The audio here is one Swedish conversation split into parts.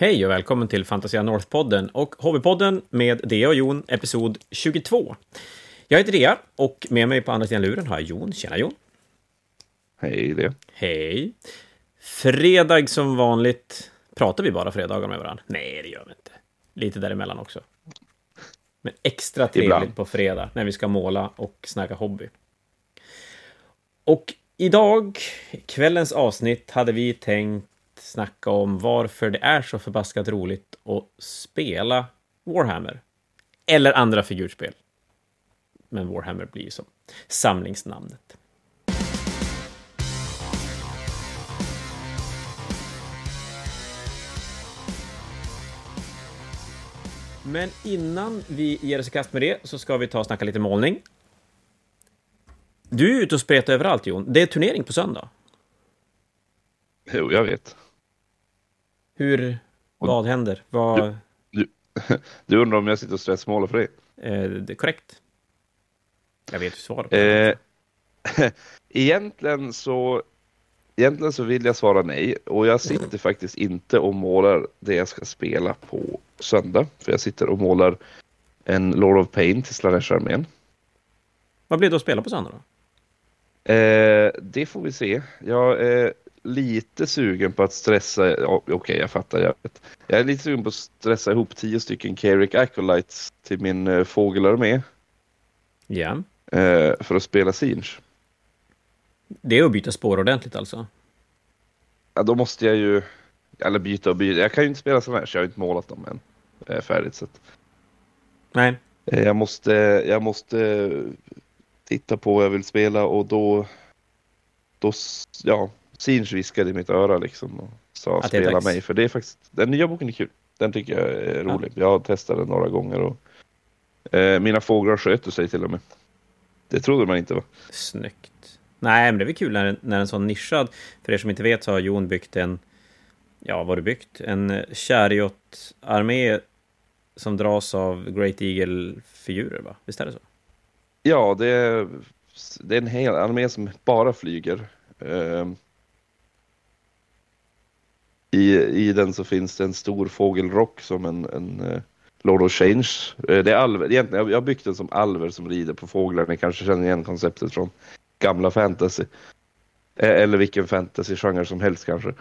Hej och välkommen till Fantasia North-podden och Hobbypodden med Dea och Jon, episod 22. Jag heter Dea och med mig på andra sidan luren har jag Jon. Tjena Jon! Hej det. Hej! Fredag som vanligt. Pratar vi bara fredagar med varandra? Nej, det gör vi inte. Lite däremellan också. Men extra trevligt Ibland. på fredag när vi ska måla och snacka hobby. Och idag, kvällens avsnitt, hade vi tänkt snacka om varför det är så förbaskat roligt att spela Warhammer. Eller andra figurspel. Men Warhammer blir ju som samlingsnamnet. Men innan vi ger oss i kast med det så ska vi ta och snacka lite målning. Du är ute och spretar överallt, Jon. Det är turnering på söndag. Jo, jag vet. Hur... Vad händer? Vad... Du undrar om jag sitter och stressmålar för dig? Eh, det är korrekt. Jag vet ju svaret. Eh, egentligen så Egentligen så vill jag svara nej och jag sitter faktiskt inte och målar det jag ska spela på söndag. För jag sitter och målar en Lord of Pain till Slanesh-armén. Vad blir det att spela på söndag då? Eh, det får vi se. Jag är lite sugen på att stressa, okej jag fattar, jag vet. Jag är lite sugen på att stressa ihop tio stycken Carrick Acolytes till min eh, fågelarmé Ja. eh, för att spela Siege. Det är att byta spår ordentligt alltså. Ja, då måste jag ju, eller byta och byta. Jag kan ju inte spela sådana här, så jag har inte målat dem än. Eh, färdigt. Så att, Nej. eh, jag, måste, jag måste titta på vad jag vill spela och då, då ja, Siege viskade i mitt öra liksom och sa spela dags. mig. För det är faktiskt, den nya boken är kul. Den tycker jag är Ja. rolig. Jag har testat den några gånger och eh, mina fåglar sköter sig till och med. Det trodde man inte va? Snyggt. Nej, men det är väl kul när, när en sån nischad... För er som inte vet så har Jon byggt en... Ja, vad har du byggt? En eh, Chariot-armé som dras av Great Eagle-figurer, va? Visst är det så? Ja, det är, det är en hel armé som bara flyger. Ehm, i, I den så finns det en stor fågelrock som en, en eh, Lord of Change. Eh, det är alver, egentligen, jag jag har byggt den som alver som rider på fåglar. Ni kanske känner igen konceptet från gamla fantasy. Eh, eller vilken fantasygenre som helst kanske.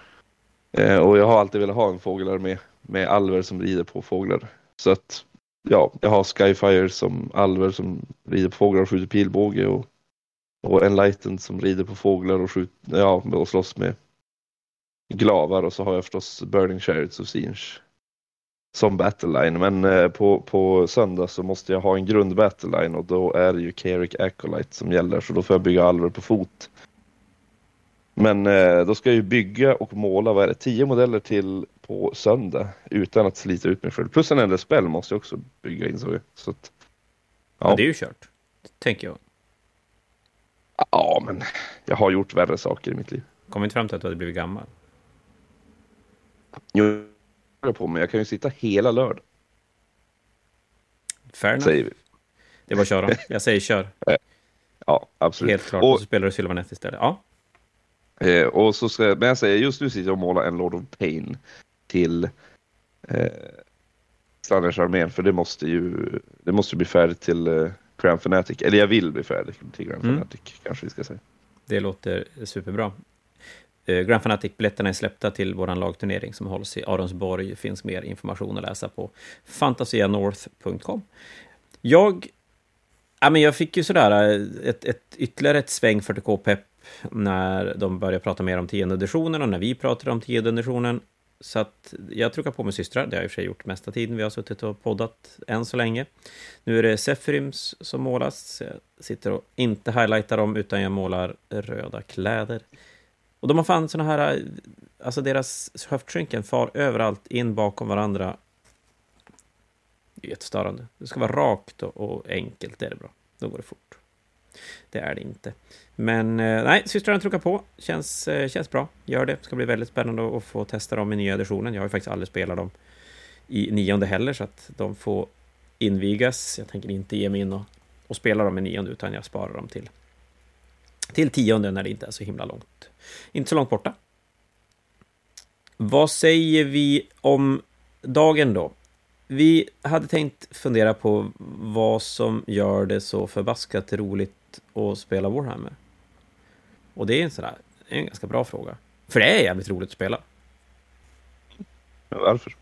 Och jag har alltid velat ha en fågelarmé med alver som rider på fåglar. Så att ja, jag har Skyfire som alver som rider på fåglar och skjuter pilbåge och, och Enlightened som rider på fåglar och, skjuter, ja, och slåss med glavar och så har jag förstås Burning Chariots och Siege som battleline. Men eh, på, på söndag så måste jag ha en grund battleline och då är det ju Carrick Acolyte som gäller så då får jag bygga alver på fot. Men eh, då ska jag ju bygga och måla, vad är det, tio modeller till på söndag utan att slita ut mig själv. Plus en enda spel måste jag också bygga in så. så att, Ja. ja. det är ju kört. Tänker jag. ja, men jag har gjort värre saker i mitt liv. Kom inte fram till att du hade blivit gammal. Jo, på mig. Jag kan ju sitta hela lördag, Fair enough. säger vi. Det var köra. Jag säger kör. Ja, absolut. Helt klart. Och, Och, så spelar du Sylvanet istället. Ja. eh, och så ska, men jag säger, just nu sitter jag och målar en Lord of Pain till eh, Slanners-armén, för det måste ju det måste bli färdigt till eh, Grand Fanatic. Eller jag vill bli färdig till Grand Mm. Fanatic, kanske vi ska säga. Det låter superbra. Eh, Grand Fanatic-biljetterna är släppta till vår lagturnering som hålls i Aronsborg. Det finns mer information att läsa på fantasianorth.com. Jag, ja, men jag fick ju sådär eh, ett, ett, ytterligare ett sväng 40k-pepp när de började prata mer om tionde editionen och när vi pratade om tionde editionen. Så att jag truckar på med systrar, det har jag i och för sig gjort mesta tiden. Vi har suttit och poddat än så länge. Nu är det Sefrims som målas. Så Jag sitter och inte highlightar dem, utan jag målar röda kläder. Och de har fan såna här, alltså deras höftskynken far överallt in bakom varandra. Det är jättestörande. Det ska vara rakt och, och enkelt, det är det bra. Då går det fort. Det är det inte. Men eh, nej, systrarna truckar på. Känns, eh, känns bra. Gör det. Ska bli väldigt spännande att få testa dem i nya editionen. Jag har ju faktiskt aldrig spelat dem i nionde heller, så att de får invigas. Jag tänker inte ge mig in och, och spela dem i nionde, utan jag sparar dem till, till tionde när det inte är så himla långt. Inte så långt borta. Vad säger vi om dagen då. Vi hade tänkt fundera på vad som gör det så förbaskat roligt att spela Warhammer. Och det är en, sådär, en ganska bra fråga. För det är jävligt roligt att spela. Varför?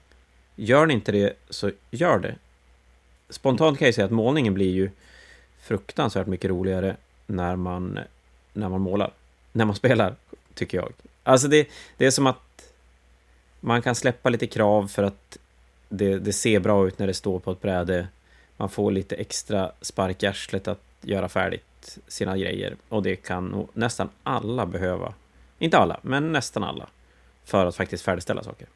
Gör ni inte det, så gör det. Spontant kan jag säga att målningen blir ju fruktansvärt mycket roligare när man, när man målar. När man spelar, tycker jag. Alltså det, det är som att man kan släppa lite krav för att det, det ser bra ut när det står på ett bräde. Man får lite extra spark i arslet att göra färdigt sina grejer. Och det kan nog nästan alla behöva. Inte alla, men nästan alla. För att faktiskt färdigställa saker.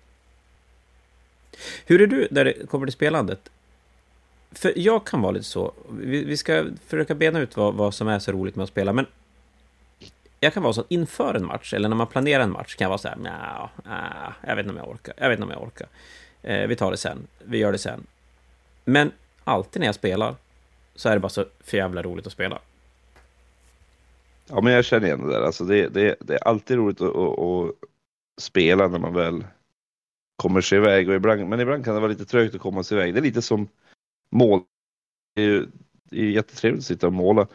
Hur är du när det kommer till spelandet? För jag kan vara lite så. Vi, vi ska försöka bena ut vad, vad som är så roligt med att spela, men jag kan vara så att inför en match, eller när man planerar en match, kan jag vara så här, nja, äh, jag vet inte om jag orkar, jag vet inte om jag orkar. Eh, vi tar det sen, vi gör det sen. Men alltid när jag spelar så är det bara så för jävla roligt att spela. Ja, men jag känner igen det där. Alltså det, det, det är alltid roligt att, att, att spela när man väl kommer sig iväg. Och ibland, men ibland kan det vara lite trögt att komma sig iväg. Det är lite som mål. Det är ju det är jättetrevligt att sitta och måla.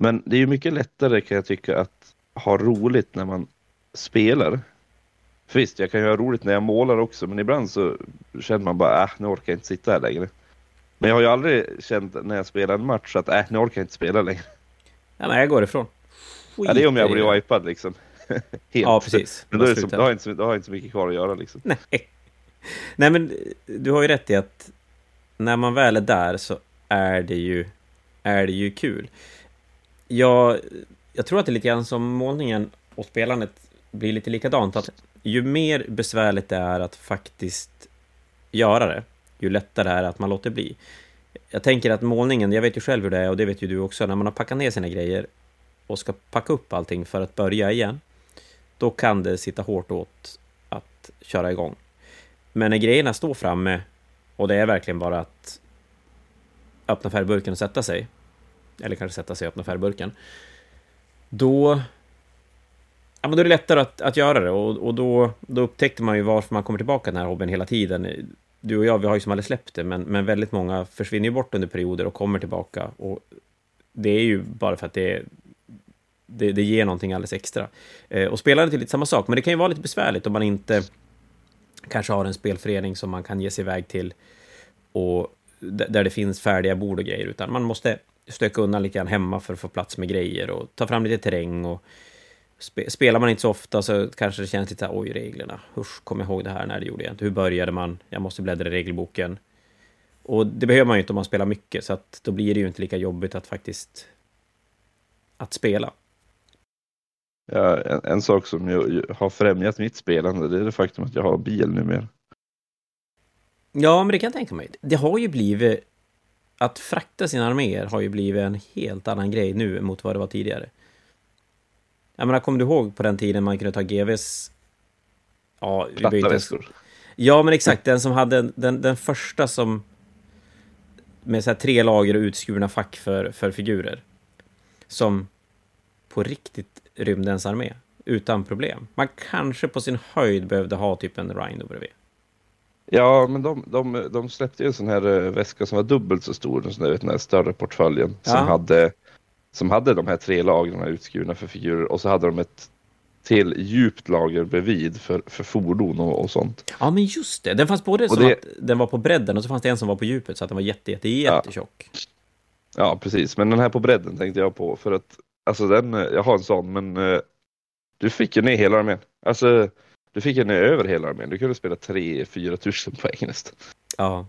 Men det är ju mycket lättare kan jag tycka att ha roligt när man spelar. För visst, jag kan ju ha roligt när jag målar också, men ibland så känner man bara, äh, nu orkar jag inte sitta här längre. Men jag har ju aldrig känt när jag spelar en match att, äh, nu orkar jag inte spela längre. Ja, nej, jag går ifrån. Skit ja, det är om jag blir wipad liksom. Helt. Ja, precis. Men då, är det som, då, har jag inte, då har jag inte så mycket kvar att göra liksom. Nej. Nej, men du har ju rätt i att när man väl är där så är det ju, är det ju kul. Jag, jag tror att det är lite grann som målningen och spelandet blir lite likadant. Att ju mer besvärligt det är att faktiskt göra det, ju lättare är det att man låter bli. Jag tänker att målningen, jag vet ju själv hur det är och det vet ju du också, när man har packat ner sina grejer och ska packa upp allting för att börja igen, då kan det sitta hårt åt att köra igång. Men när grejerna står framme och det är verkligen bara att öppna färgburken och sätta sig, eller kanske sätta sig och öppna färgburken, då Ja, men då är det lättare att, att göra det och, och då, då upptäckte man ju varför man kommer tillbaka till den här hobbyn hela tiden. Du och jag, vi har ju som aldrig släppt det, men, men väldigt många försvinner ju bort under perioder och kommer tillbaka. Och det är ju bara för att det, det, det ger någonting alldeles extra. Eh, och spelandet är lite samma sak, men det kan ju vara lite besvärligt om man inte kanske har en spelförening som man kan ge sig iväg till och där det finns färdiga bord och grejer, utan man måste stöka undan lite grann hemma för att få plats med grejer och ta fram lite terräng och Spelar man inte så ofta så kanske det känns lite oj, reglerna. Usch, kommer jag ihåg det här? när det gjorde jag inte. Hur började man? Jag måste bläddra i regelboken. Och det behöver man ju inte om man spelar mycket, så att då blir det ju inte lika jobbigt att faktiskt att spela. Ja, en, en sak som ju, har främjat mitt spelande, det är det faktum att jag har bil numera. Ja, men det kan jag tänka mig. Det har ju blivit... Att frakta sina arméer har ju blivit en helt annan grej nu mot vad det var tidigare. Jag menar, kommer du ihåg på den tiden man kunde ta GVs... Ja, Platta väskor. Ja, men exakt. Den som hade den, den första som... Med så tre lager och utskurna fack för, för figurer. Som på riktigt rymde ens armé. Utan problem. Man kanske på sin höjd behövde ha typ en Rhino bredvid. Ja, men de, de, de släppte ju en sån här eh, väska som var dubbelt så stor, en sån där, den här större portföljen. Ja. Som hade som hade de här tre lagren utskurna för figurer och så hade de ett till djupt lager bredvid för, för fordon och, och sånt. Ja, men just det. Den fanns både så det... att den var på bredden och så fanns det en som var på djupet så att den var jätte, jätte, jättetjock. Ja. ja, precis. Men den här på bredden tänkte jag på för att alltså den, jag har en sån, men uh, du fick ju ner hela armén. Alltså, du fick ju ner över hela armén. Du kunde spela 3-4 tusen poäng nästan. Ja.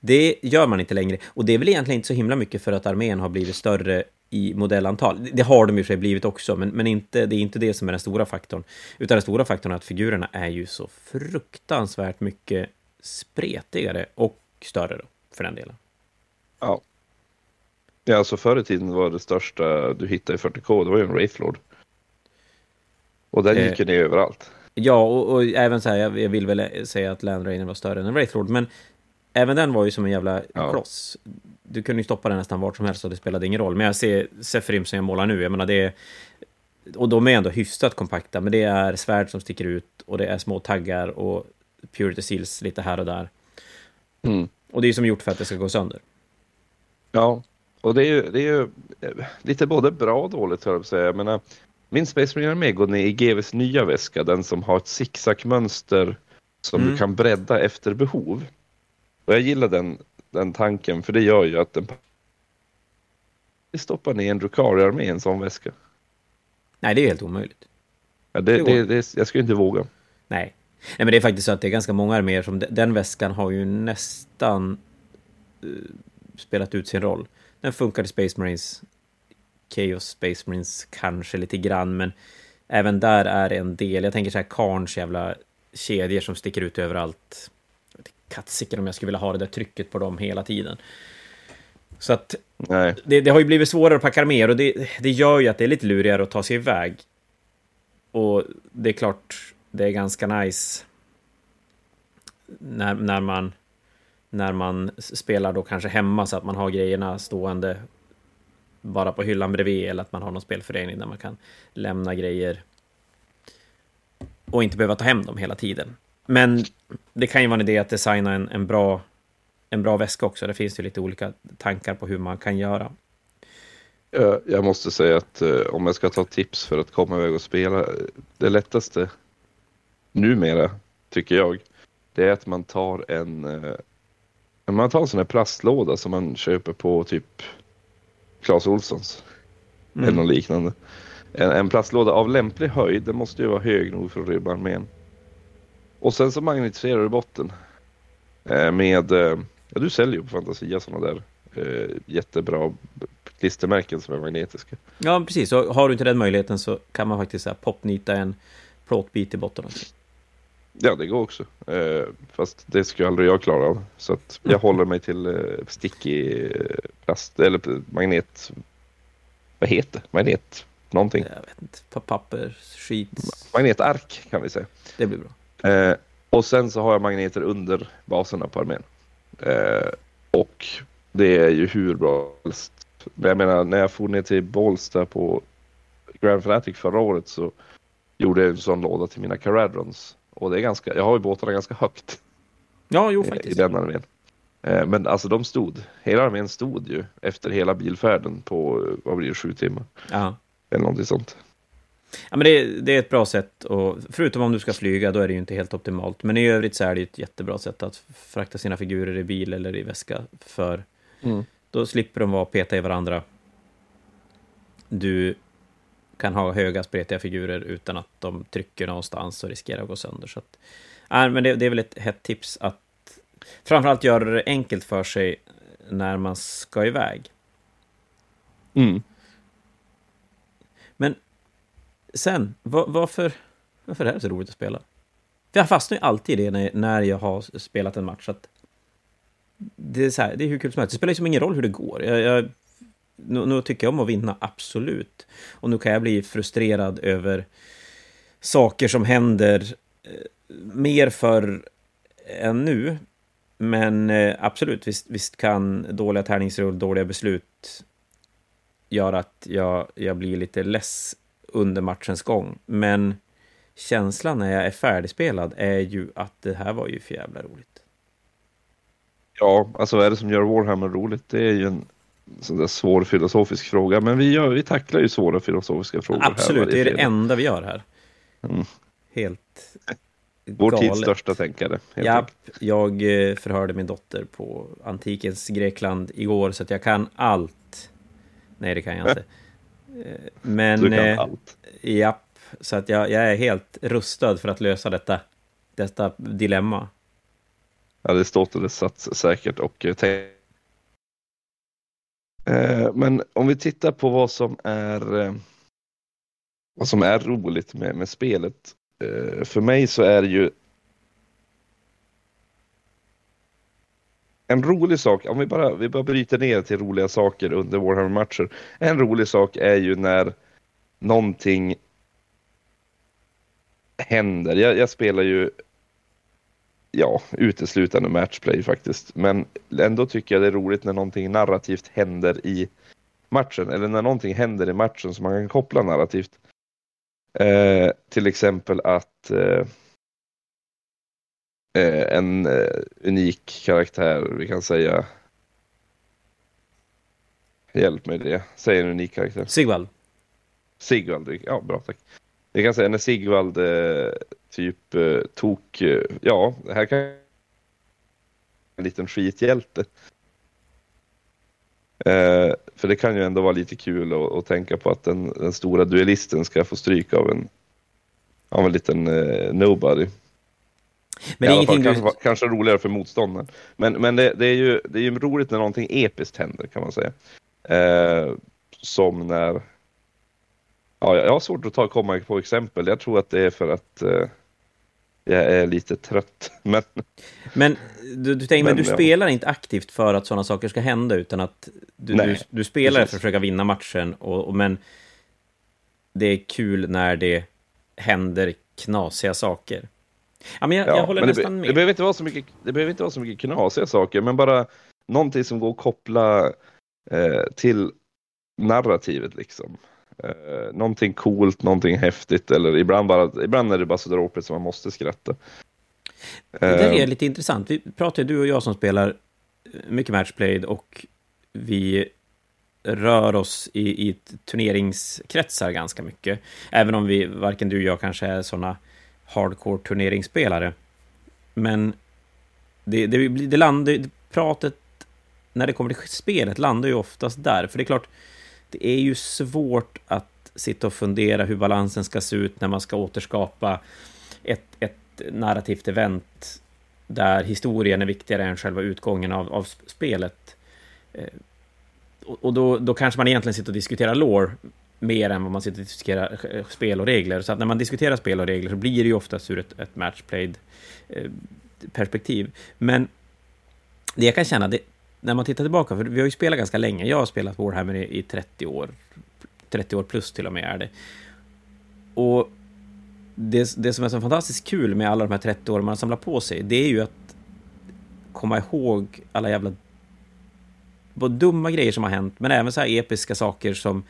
Det gör man inte längre. Och det är väl egentligen inte så himla mycket för att armén har blivit större i modellantal. Det har de och för sig blivit också, men, men inte, det är inte det som är den stora faktorn. Utan den stora faktorn är att figurerna är ju så fruktansvärt mycket spretigare och större då, för den delen. Ja. Ja, alltså förr i tiden var det största du hittade i 40K, det var ju en Wraithlord. Och den gick ju ner överallt. Ja, och, och, även så här, jag, vill väl säga att Land Rainer var större än en Wraithlord, men även den var ju som en jävla ja. kloss du kunde ju stoppa den nästan vart som helst och det spelade ingen roll. Men jag ser Seferim som jag målar nu, jag menar det är... Och de är ändå hyfsat kompakta, men det är svärd som sticker ut och det är små taggar och Purity Seals lite här och där. Mm. Och det är som gjort för att det ska gå sönder. Ja, och det är ju, det är ju eh, lite både bra och dåligt, höll jag på att säga. Jag menar, min Space Marine Armé går ner i GVs nya väska, den som har ett zigzagmönster som Mm. du kan bredda efter behov. Och jag gillar den, den tanken, för det gör ju att den vi stoppar ner en Drukari-armé i en sån väska. Nej, det är helt omöjligt. Ja, det, Det det, jag skulle inte våga. Nej. Nej, men det är faktiskt så att det är ganska många arméer som... Den väskan har ju nästan eh, spelat ut sin roll. Den funkar i Space Marines. Chaos Space Marines kanske lite grann, men även där är en del. Jag tänker så här Karns jävla kedjor som sticker ut överallt. Katsiken om jag skulle vilja ha det där trycket på dem hela tiden. Så att det, det har ju blivit svårare att packa arméer och det, det gör ju att det är lite lurigare att ta sig iväg. Och det är klart, det är ganska nice när, när, man, när man spelar då kanske hemma så att man har grejerna stående vara på hyllan bredvid eller att man har någon spelförening där man kan lämna grejer och inte behöva ta hem dem hela tiden. Men det kan ju vara en idé att designa en, en, bra, en bra väska också. Det finns ju lite olika tankar på hur man kan göra. jag, måste säga att eh, om jag ska ta tips för att komma iväg och spela, det lättaste numera, tycker jag, det är att man tar en eh, man tar en sån här plastlåda som man köper på typ Clas eller Mm. något liknande. En, en plastlåda av lämplig höjd, den måste ju vara hög nog för att rymma armén. Och sen så magnetiserar du botten eh, med, eh, ja du säljer ju på Fantasia sådana där eh, jättebra klistermärken som är magnetiska. Ja, precis. Så har du inte den möjligheten så kan man faktiskt så här, popnita en plåtbit i botten. Också. Ja, det går också. Eh, fast det skulle aldrig jag klara av. Så att jag håller mig till eh, sticky eh, plast, eller magnet... Vad heter? Magnet... Någonting. Jag vet inte. Pa- Papper, skit. Magnetark kan vi säga. Det blir bra. Eh, och sen så har jag magneter under baserna på armén. Eh, och det är ju hur bra helst. Jag menar, när jag for ner till Bålsta på Grand Fanatic förra året så gjorde jag en sån låda till mina Caradrons. Och det är ganska, jag har ju båtarna ganska högt. Ja, jo eh, i faktiskt. den armén. Eh, Men alltså de stod, hela armén stod ju efter hela bilfärden på, vad blir det, sju timmar? Ja. Eller någonting sånt. Ja, men det, det är ett bra sätt, och förutom om du ska flyga, då är det ju inte helt optimalt. Men i övrigt så är det ju ett jättebra sätt att frakta sina figurer i bil eller i väska, för då slipper de vara och peta i varandra. Du kan ha höga spretiga figurer utan att de trycker någonstans och riskerar att gå sönder. Så att, nej, men det, det är väl ett hett tips att framförallt göra det enkelt för sig när man ska iväg. Mm. Men sen, va- varför, varför är det så roligt att spela? För jag fastnar ju alltid i det när, när jag har spelat en match. Att det, är så här, det är hur kul som helst. Det spelar ju som ingen roll hur det går. Jag, jag, nu, nu tycker jag om att vinna, absolut. Och nu kan jag bli frustrerad över saker som händer eh, mer för än nu. Men eh, absolut, visst, visst kan dåliga tärningsrull, dåliga beslut göra att jag, jag blir lite less under matchens gång. Men känslan när jag är färdigspelad är ju att det här var ju för jävla roligt. Ja, alltså vad är det som gör Warhammer roligt? Det är ju en sån där svår filosofisk fråga. Men vi, gör, vi tacklar ju svåra filosofiska frågor Absolut, här det är det enda vi gör här. Mm. Helt Vår tids galet. största tänkare. Ja, jag eh, förhörde min dotter på antikens Grekland igår, så att jag kan allt. Nej, det kan jag inte. Eh, Men, Du kan eh, allt. japp, så att jag, jag är helt rustad för att lösa detta, detta dilemma. Aristoteles satt säkert och tänk- eh, Eh, men om vi tittar på vad som är eh, vad som är roligt med, med spelet. Eh, för mig så är det ju en rolig sak, om vi bara, vi bara bryter ner till roliga saker under Warhammer-matcher. En rolig sak är ju när någonting händer. Jag, jag spelar ju ja, uteslutande matchplay faktiskt. Men ändå tycker jag det är roligt när någonting narrativt händer i matchen. Eller när någonting händer i matchen som man kan koppla narrativt. Eh, till exempel att eh, eh, en eh, unik karaktär, vi kan säga. Hjälp mig det. Säg en unik karaktär. Sigvald. Sigvald, ja bra tack. Vi kan säga när Sigvald eh, typ eh, tok, eh, ja, här kan en liten skithjälte. Eh, för det kan ju ändå vara lite kul att, att tänka på att den, den, stora duellisten ska få stryk av en, av en liten eh, nobody. Men är ingenting fall, du... kanske, kanske roligare för motståndaren. Men, men det, det, är ju, det är ju roligt när någonting episkt händer kan man säga. Eh, som när... Ja, jag har svårt att ta, komma på exempel. Jag tror att det är för att eh, jag är lite trött. Men, men du, du, tänker, men, men du ja. spelar inte aktivt för att sådana saker ska hända, utan att du, du, du spelar Precis. för att försöka vinna matchen, och, och, men det är kul när det händer knasiga saker. Ja, men jag, ja, jag håller men nästan det, med. Det behöver, inte vara så mycket, det behöver inte vara så mycket knasiga saker, men bara någonting som går att koppla eh, till narrativet liksom. Eh, någonting coolt, någonting häftigt eller ibland, bara, ibland är det bara så dråpligt som man måste skratta. Det där är eh, lite intressant. Vi pratar du och jag som spelar mycket matchplayed och vi rör oss i, i turneringskretsar ganska mycket. Även om vi, varken du och jag kanske är sådana hardcore turneringsspelare. Men det, det, det landar, pratet när det kommer till spelet landar ju oftast där. För det är klart, det är ju svårt att sitta och fundera hur balansen ska se ut när man ska återskapa ett, ett narrativt event där historien är viktigare än själva utgången av, av spelet. Eh, och då, då kanske man egentligen sitter och diskuterar lore mer än vad man sitter och diskuterar eh, spel och regler. Så att när man diskuterar spel och regler så blir det ju oftast ur ett, ett matchplayed eh, perspektiv. Men det jag kan känna, det, när man tittar tillbaka, för vi har ju spelat ganska länge. Jag har spelat Warhammer i, i 30 år. 30 år plus till och med är det. Och det, det som är så fantastiskt kul med alla de här 30 åren man samlar på sig, det är ju att komma ihåg alla jävla både dumma grejer som har hänt, men även så här episka saker som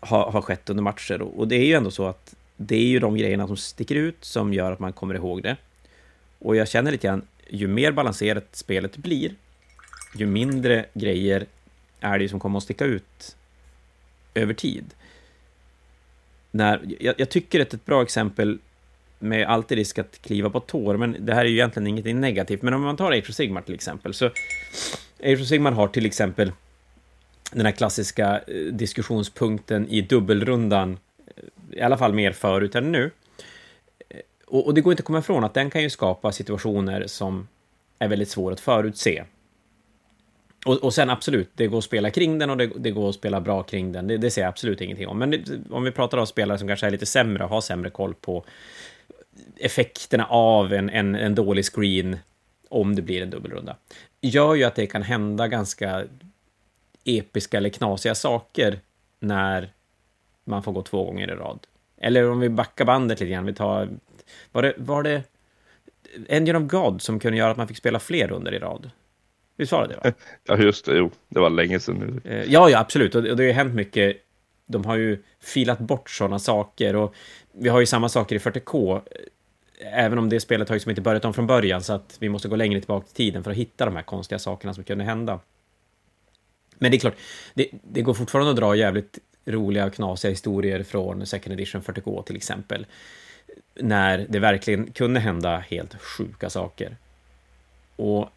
har, har skett under matcher. Och det är ju ändå så att det är ju de grejerna som sticker ut som gör att man kommer ihåg det. Och jag känner lite grann, ju mer balanserat spelet blir, ju mindre grejer är det som kommer att sticka ut över tid. När, jag, jag tycker att ett bra exempel med alltid risk att kliva på tår, men det här är ju egentligen ingenting negativt, men om man tar Age of Sigmar till exempel, så Age of Sigmar har till exempel den här klassiska eh, diskussionspunkten i dubbelrundan, eh, i alla fall mer förut än nu. Eh, och, och det går inte att komma ifrån att den kan ju skapa situationer som är väldigt svåra att förutse. Och, och sen absolut, det går att spela kring den och det, det går att spela bra kring den. Det, det säger jag absolut ingenting om. Men det, om vi pratar om spelare som kanske är lite sämre och har sämre koll på effekterna av en, en, en dålig screen om det blir en dubbelrunda, gör ju att det kan hända ganska episka eller knasiga saker när man får gå två gånger i rad. Eller om vi backar bandet lite grann, vi tar... Var det, var det Engine of God som kunde göra att man fick spela fler runder i rad? Visst var det? Va? Ja, just det. Jo, det var länge sedan nu. Eh, ja, ja, absolut. Och det har ju hänt mycket. De har ju filat bort sådana saker och vi har ju samma saker i 40K. Även om det spelet har ju som inte börjat om från början så att vi måste gå längre tillbaka i tiden för att hitta de här konstiga sakerna som kunde hända. Men det är klart, det, det går fortfarande att dra jävligt roliga och knasiga historier från Second Edition 40K till exempel. När det verkligen kunde hända helt sjuka saker. Och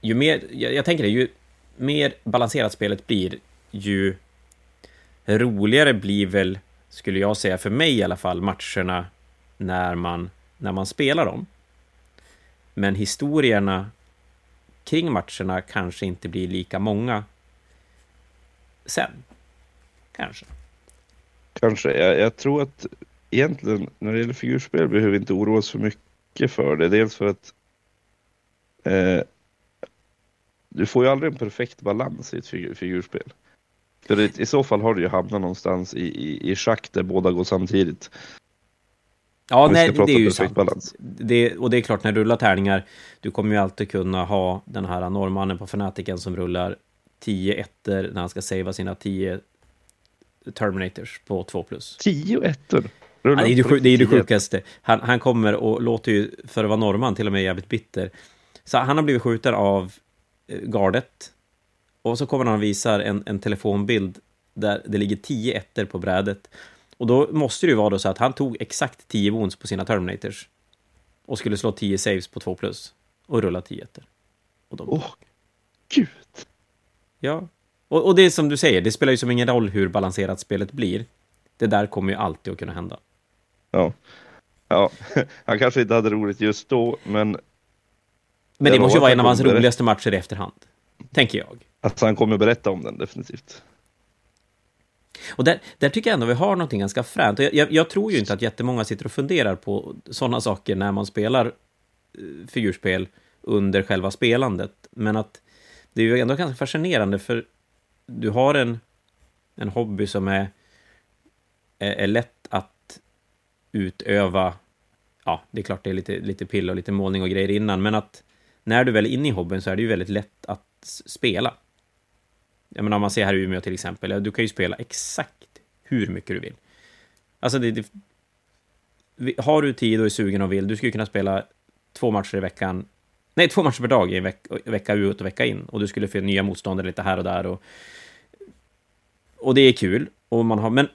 ju mer, jag, jag tänker det, ju mer balanserat spelet blir, ju roligare blir väl, skulle jag säga, för mig i alla fall, matcherna när man, när man spelar dem. Men historierna kring matcherna kanske inte blir lika många sen. Kanske. Kanske. Jag, jag tror att egentligen när det gäller figurspel behöver vi inte oroa oss för mycket för det. Dels för att eh, du får ju aldrig en perfekt balans i ett figur, figurspel. För det, I så fall har du ju hamnat någonstans i, i, i schack där båda går samtidigt. Ja, nej, det är ju sant. Balans. Det, och det är klart, när du rullar tärningar, du kommer ju alltid kunna ha den här norrmannen på fanatiken som rullar 10 ettor när han ska savea sina 10 Terminators på 2 plus. 10 ettor? Ja, det är ju det, är det sjukaste. Han, han kommer och låter ju, för att vara norrman, till och med jävligt bitter. Så han har blivit skjuten av gardet. Och så kommer han och visar en, en telefonbild där det ligger tio ettor på brädet. Och då måste det ju vara då så att han tog exakt tio wounds på sina Terminators. Och skulle slå tio saves på två plus. Och rulla tio ettor. Åh, oh, gud! Ja. Och, och det är som du säger, det spelar ju som ingen roll hur balanserat spelet blir. Det där kommer ju alltid att kunna hända. Ja. Ja, han kanske inte hade roligt just då, men... Men det måste ju vara en av hans roligaste matcher i efterhand. Tänker jag. Att han kommer berätta om den, definitivt. Och där, där tycker jag ändå vi har något ganska fränt. Jag, jag, jag, tror ju inte att jättemånga sitter och funderar på sådana saker när man spelar uh, figurspel under själva spelandet. Men att det är ju ändå ganska fascinerande, för du har en, en hobby som är, är, är lätt att utöva. Ja, det är klart det är lite, lite pill och lite målning och grejer innan, men att när du väl är inne i hobbyn så är det ju väldigt lätt att spela. Jag menar, om man ser här i Umeå till exempel, du kan ju spela exakt hur mycket du vill. Alltså, det, det, har du tid och är sugen och vill, du skulle kunna spela två matcher i veckan, nej, två matcher per dag i en veck, vecka ut och vecka in, och du skulle få nya motståndare lite här och där. Och, och det är kul, och man har, men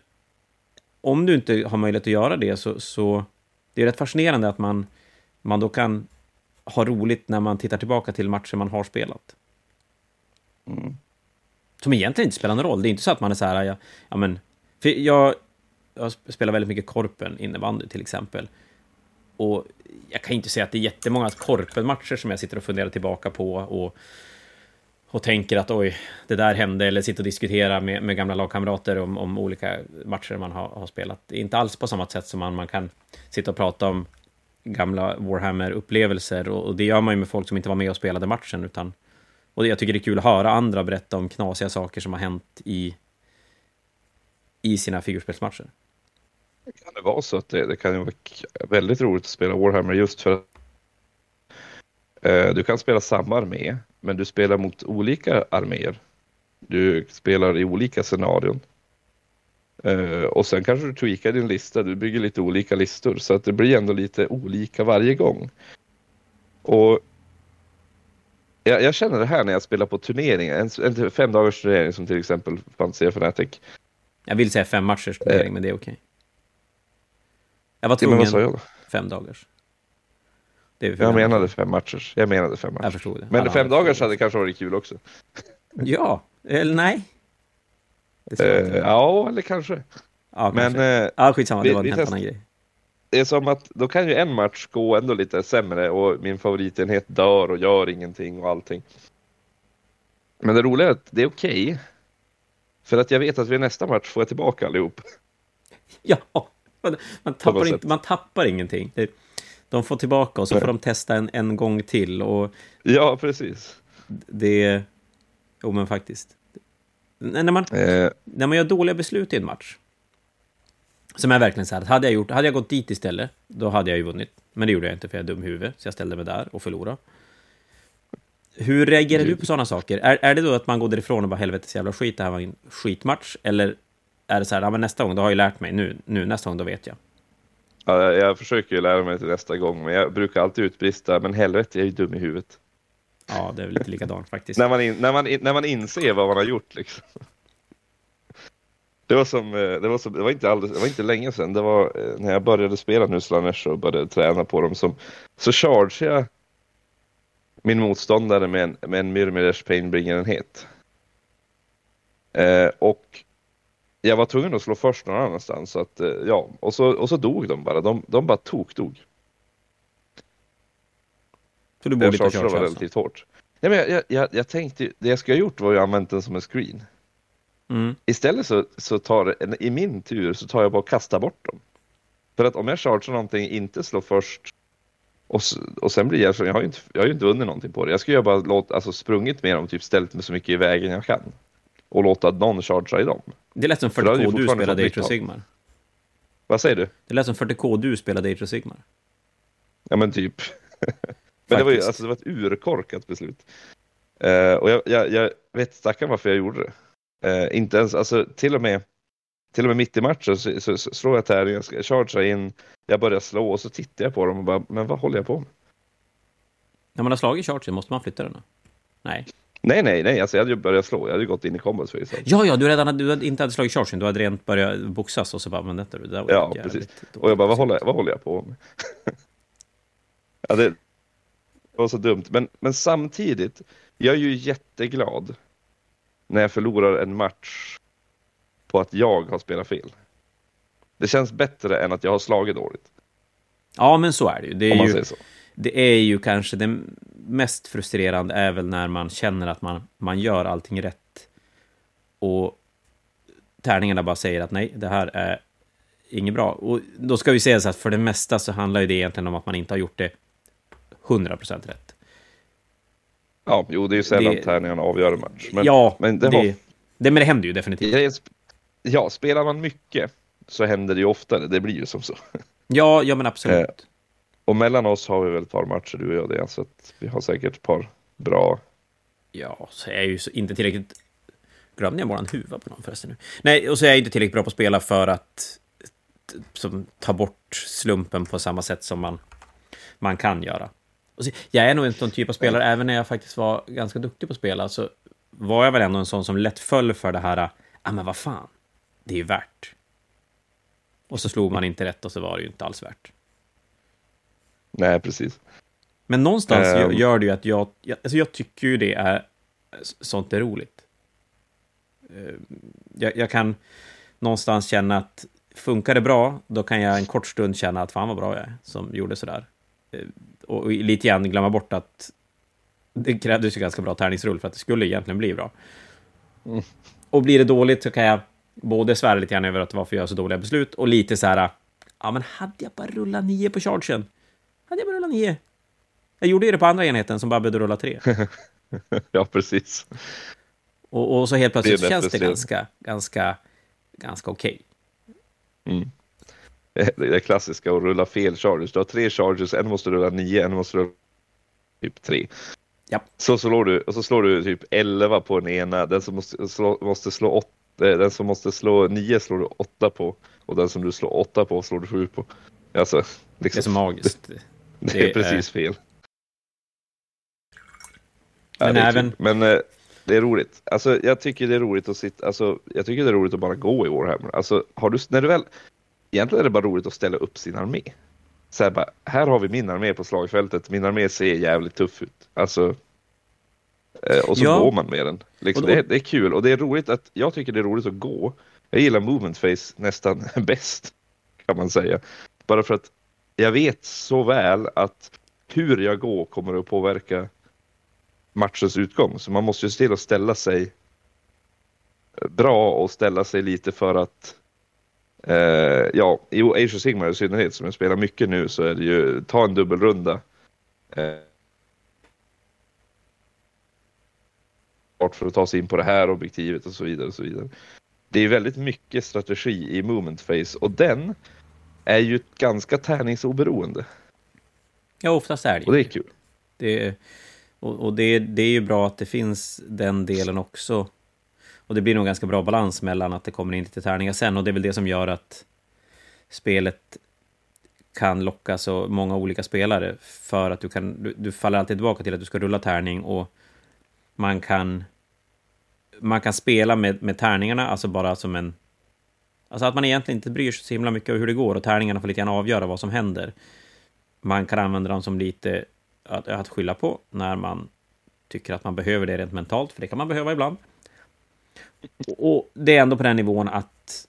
om du inte har möjlighet att göra det så, så det är rätt fascinerande att man, man då kan ha roligt när man tittar tillbaka till matcher man har spelat. Mm. Som egentligen inte spelar någon roll. Det är inte så att man är så här, ja, ja men... För jag, jag spelar väldigt mycket korpen innebandy till exempel. Och jag kan inte säga att det är jättemånga korpenmatcher som jag sitter och funderar tillbaka på och, och tänker att oj, det där hände, eller sitter och diskuterar med, med gamla lagkamrater om, om olika matcher man har, har spelat. Inte alls på samma sätt som man, man kan sitta och prata om gamla Warhammer-upplevelser och, och det gör man ju med folk som inte var med och spelade matchen, utan och jag tycker det är kul att höra andra berätta om knasiga saker som har hänt i, i sina figurspelsmatcher. Det Kan det vara så att det, det kan ju vara väldigt roligt att spela Warhammer just för att eh, du kan spela samma armé, men du spelar mot olika arméer. Du spelar i olika scenarion. Uh, och sen kanske du tweakar din lista, du bygger lite olika listor så att det blir ändå lite olika varje gång. Och jag, jag, känner det här när jag spelar på turneringar, en, en fem dagars turnering som till exempel Fantasia Fnatic. Jag vill säga fem matchers turnering, eh. men det är okej. Okay. Jag var tvungen ja, jag fem dagars. jag menade fem matchers. Jag menade fem matchers. Jag förstod det. Men Alla fem dagars hade kanske varit kul också. ja, eller nej. Eh, ja, eller kanske. Ja, men, kanske. Eh, ja, skitsamma, det var en helt annan grej det är som att då kan ju en match gå ändå lite sämre och min favoritenhet dör och gör ingenting och allting. Men det roliga är att det är okej. Okay, för att jag vet att vid nästa match får jag tillbaka allihop. Ja, man tappar, inte, man tappar ingenting. De får tillbaka och så får de testa en, en gång till. Och ja, precis. Det... Jo, men faktiskt. När man, eh. när man gör dåliga beslut i en match, som är verkligen så här, hade jag, gjort, hade jag gått dit istället, då hade jag ju vunnit. Men det gjorde jag inte för jag är dum huvud, så jag ställde mig där och förlorade. Hur reagerar du på sådana saker? Är, är det då att man går därifrån och bara helvetes jävla skit, det här var en skitmatch? Eller är det så här, ja men nästa gång, då har jag lärt mig, nu, nu nästa gång, då vet jag? Ja, jag försöker ju lära mig till nästa gång, men jag brukar alltid utbrista, men helvete, jag är ju dum i huvudet. Ja, det är väl lite likadant faktiskt. när, man in, när, man, när man inser vad man har gjort liksom. Det var som, eh, det var, som, det var inte alldeles, det var inte länge sedan, det var eh, när jag började spela nu Slanesh och började träna på dem som, så chargeade jag min motståndare med en, med en Myrmiders Painbringer-enhet. Eh, och jag var tvungen att slå först någon annanstans, så att, eh, ja, och så, och så dog de bara, de, de bara tok-dog. Så du borde inte var relativt hårt. Nej, men jag, jag, jag, jag tänkte, det jag skulle ha gjort var ju använt den som en screen. Mm. Istället så, så tar i min tur så tar jag bara och kastar bort dem. För att om jag chargear någonting, inte slår först och, och sen blir jag jag har ju inte, jag har ju inte vunnit någonting på det. Jag skulle ju bara låta, alltså sprungit med dem, typ ställt mig så mycket i vägen jag kan. Och låta någon chargea i dem. Det lät som 40K du spelade of Sigmar. Vad säger du? Det lät som 40K du spelade of Sigmar. Ja men typ. men det var ju alltså, det var ett urkorkat beslut. Uh, och jag, jag, jag vet stackarn varför jag gjorde det. Eh, inte ens, alltså till och med till och med mitt i matchen så, så, så slår jag tärningen, ska chargea in, jag börjar slå och så tittar jag på dem och bara, men vad håller jag på med? När man har slagit chargen, måste man flytta den då? Nej. Nej, nej, nej, alltså jag hade ju börjat slå, jag hade ju gått in i combos för exempel. Ja, ja, du redan du hade inte hade slagit chargen, du hade rent börjat boxas och så bara, men detta, det där var Ja, precis. Och jag bara, vad håller, vad håller jag på med? ja, det var så dumt, men, men samtidigt, jag är ju jätteglad när jag förlorar en match på att jag har spelat fel. Det känns bättre än att jag har slagit dåligt, Ja, men så är det ju. Det är ju, det är ju kanske det mest frustrerande är väl när man känner att man, man gör allting rätt och tärningarna bara säger att nej, det här är inget bra. Och då ska vi säga så att för det mesta så handlar ju det egentligen om att man inte har gjort det 100% rätt. Ja, jo, det är ju sällan Det- tärningarna avgör en match. Men, ja, men det det, har- det, men det händer ju definitivt. ja, spelar man mycket så händer det ju oftare, det blir ju som så. Ja, ja men absolut. Eh, Och mellan oss har vi väl ett par matcher, du och jag, det, så att vi har säkert ett par bra Ja, så är jag ju inte tillräckligt... Glömde jag våran huva på någon förresten nu? Nej, och så är jag inte tillräckligt bra på att spela för att som, ta bort slumpen på samma sätt som man, man kan göra. Så, jag är nog en sån typ av spelare, även när jag faktiskt var ganska duktig på att spela, så var jag väl ändå en sån som lätt föll för det här, ja men vad fan, det är ju värt. Och så slog man inte rätt och så var det ju inte alls värt. Nej, precis. Men någonstans Ehm. gör, det ju att jag, jag, alltså jag tycker ju det är sånt är roligt. Ehm, Jag, jag kan någonstans känna att funkar det bra, då kan jag en kort stund känna att fan vad bra jag är som gjorde sådär. Och, lite grann glömma bort att det krävdes ju ganska bra tärningsrull för att det skulle egentligen bli bra. Mm. Och blir det dåligt så kan jag både svära lite grann över att varför jag gör så dåliga beslut och lite så här, ja men hade jag bara rullat nio på chargen? Hade jag bara rullat nio? Jag gjorde ju det på andra enheten som bara behövde rulla tre. ja, precis. Och, och så helt plötsligt Det känns det ganska, ganska, ganska okej. Mm. Det är det klassiska att rulla fel charges. Du har tre charges, en måste rulla nio, en måste rulla typ tre. Ja. Så slår du, och så slår du typ 11 på den ena, den som måste slå, måste slå åtta, den som måste slå nio slår du åtta på och den som du slår åtta på slår du sju på. Alltså, Det är så liksom, magiskt. det det är precis fel. Men det är även- kul. Men eh, det är roligt. Alltså, jag tycker det är roligt att sitta, alltså, jag tycker det är roligt att bara gå i Warhammer. Alltså, har du, när du väl, egentligen är det bara roligt att ställa upp sin armé. Så här, bara, här har vi min armé på slagfältet, min armé ser jävligt tuff ut. Alltså, eh, och så Ja. går man med den. Liksom, Och då- det, är, det är kul och det är roligt att, jag tycker det är roligt att gå. Jag gillar movement face nästan bäst, kan man säga. Bara för att jag vet så väl att hur jag går kommer att påverka matchens utgång. Så man måste ju se till att ställa sig bra och ställa sig lite för att eh, ja, i Age of Sigmar i synnerhet som jag spelar mycket nu så är det ju ta en dubbelrunda. Eh, för att ta sig in på det här objektivet och så vidare och så vidare. Det är väldigt mycket strategi i movement phase och den är ju ganska tärningsoberoende Ja, oftast är det och det är kul. det. Och, och det, det är ju bra att det finns den delen också. Och det blir nog ganska bra balans mellan att det kommer in lite tärningar sen. Och det är väl det som gör att spelet kan locka så många olika spelare. För att du kan, du, du faller alltid tillbaka till att du ska rulla tärning och man kan man kan spela med, med tärningarna, alltså bara som en... Alltså att man egentligen inte bryr sig så himla mycket om hur det går och tärningarna får lite grann avgöra vad som händer. Man kan använda dem som lite att, att skylla på när man tycker att man behöver det rent mentalt, för det kan man behöva ibland. Och, och det är ändå på den nivån att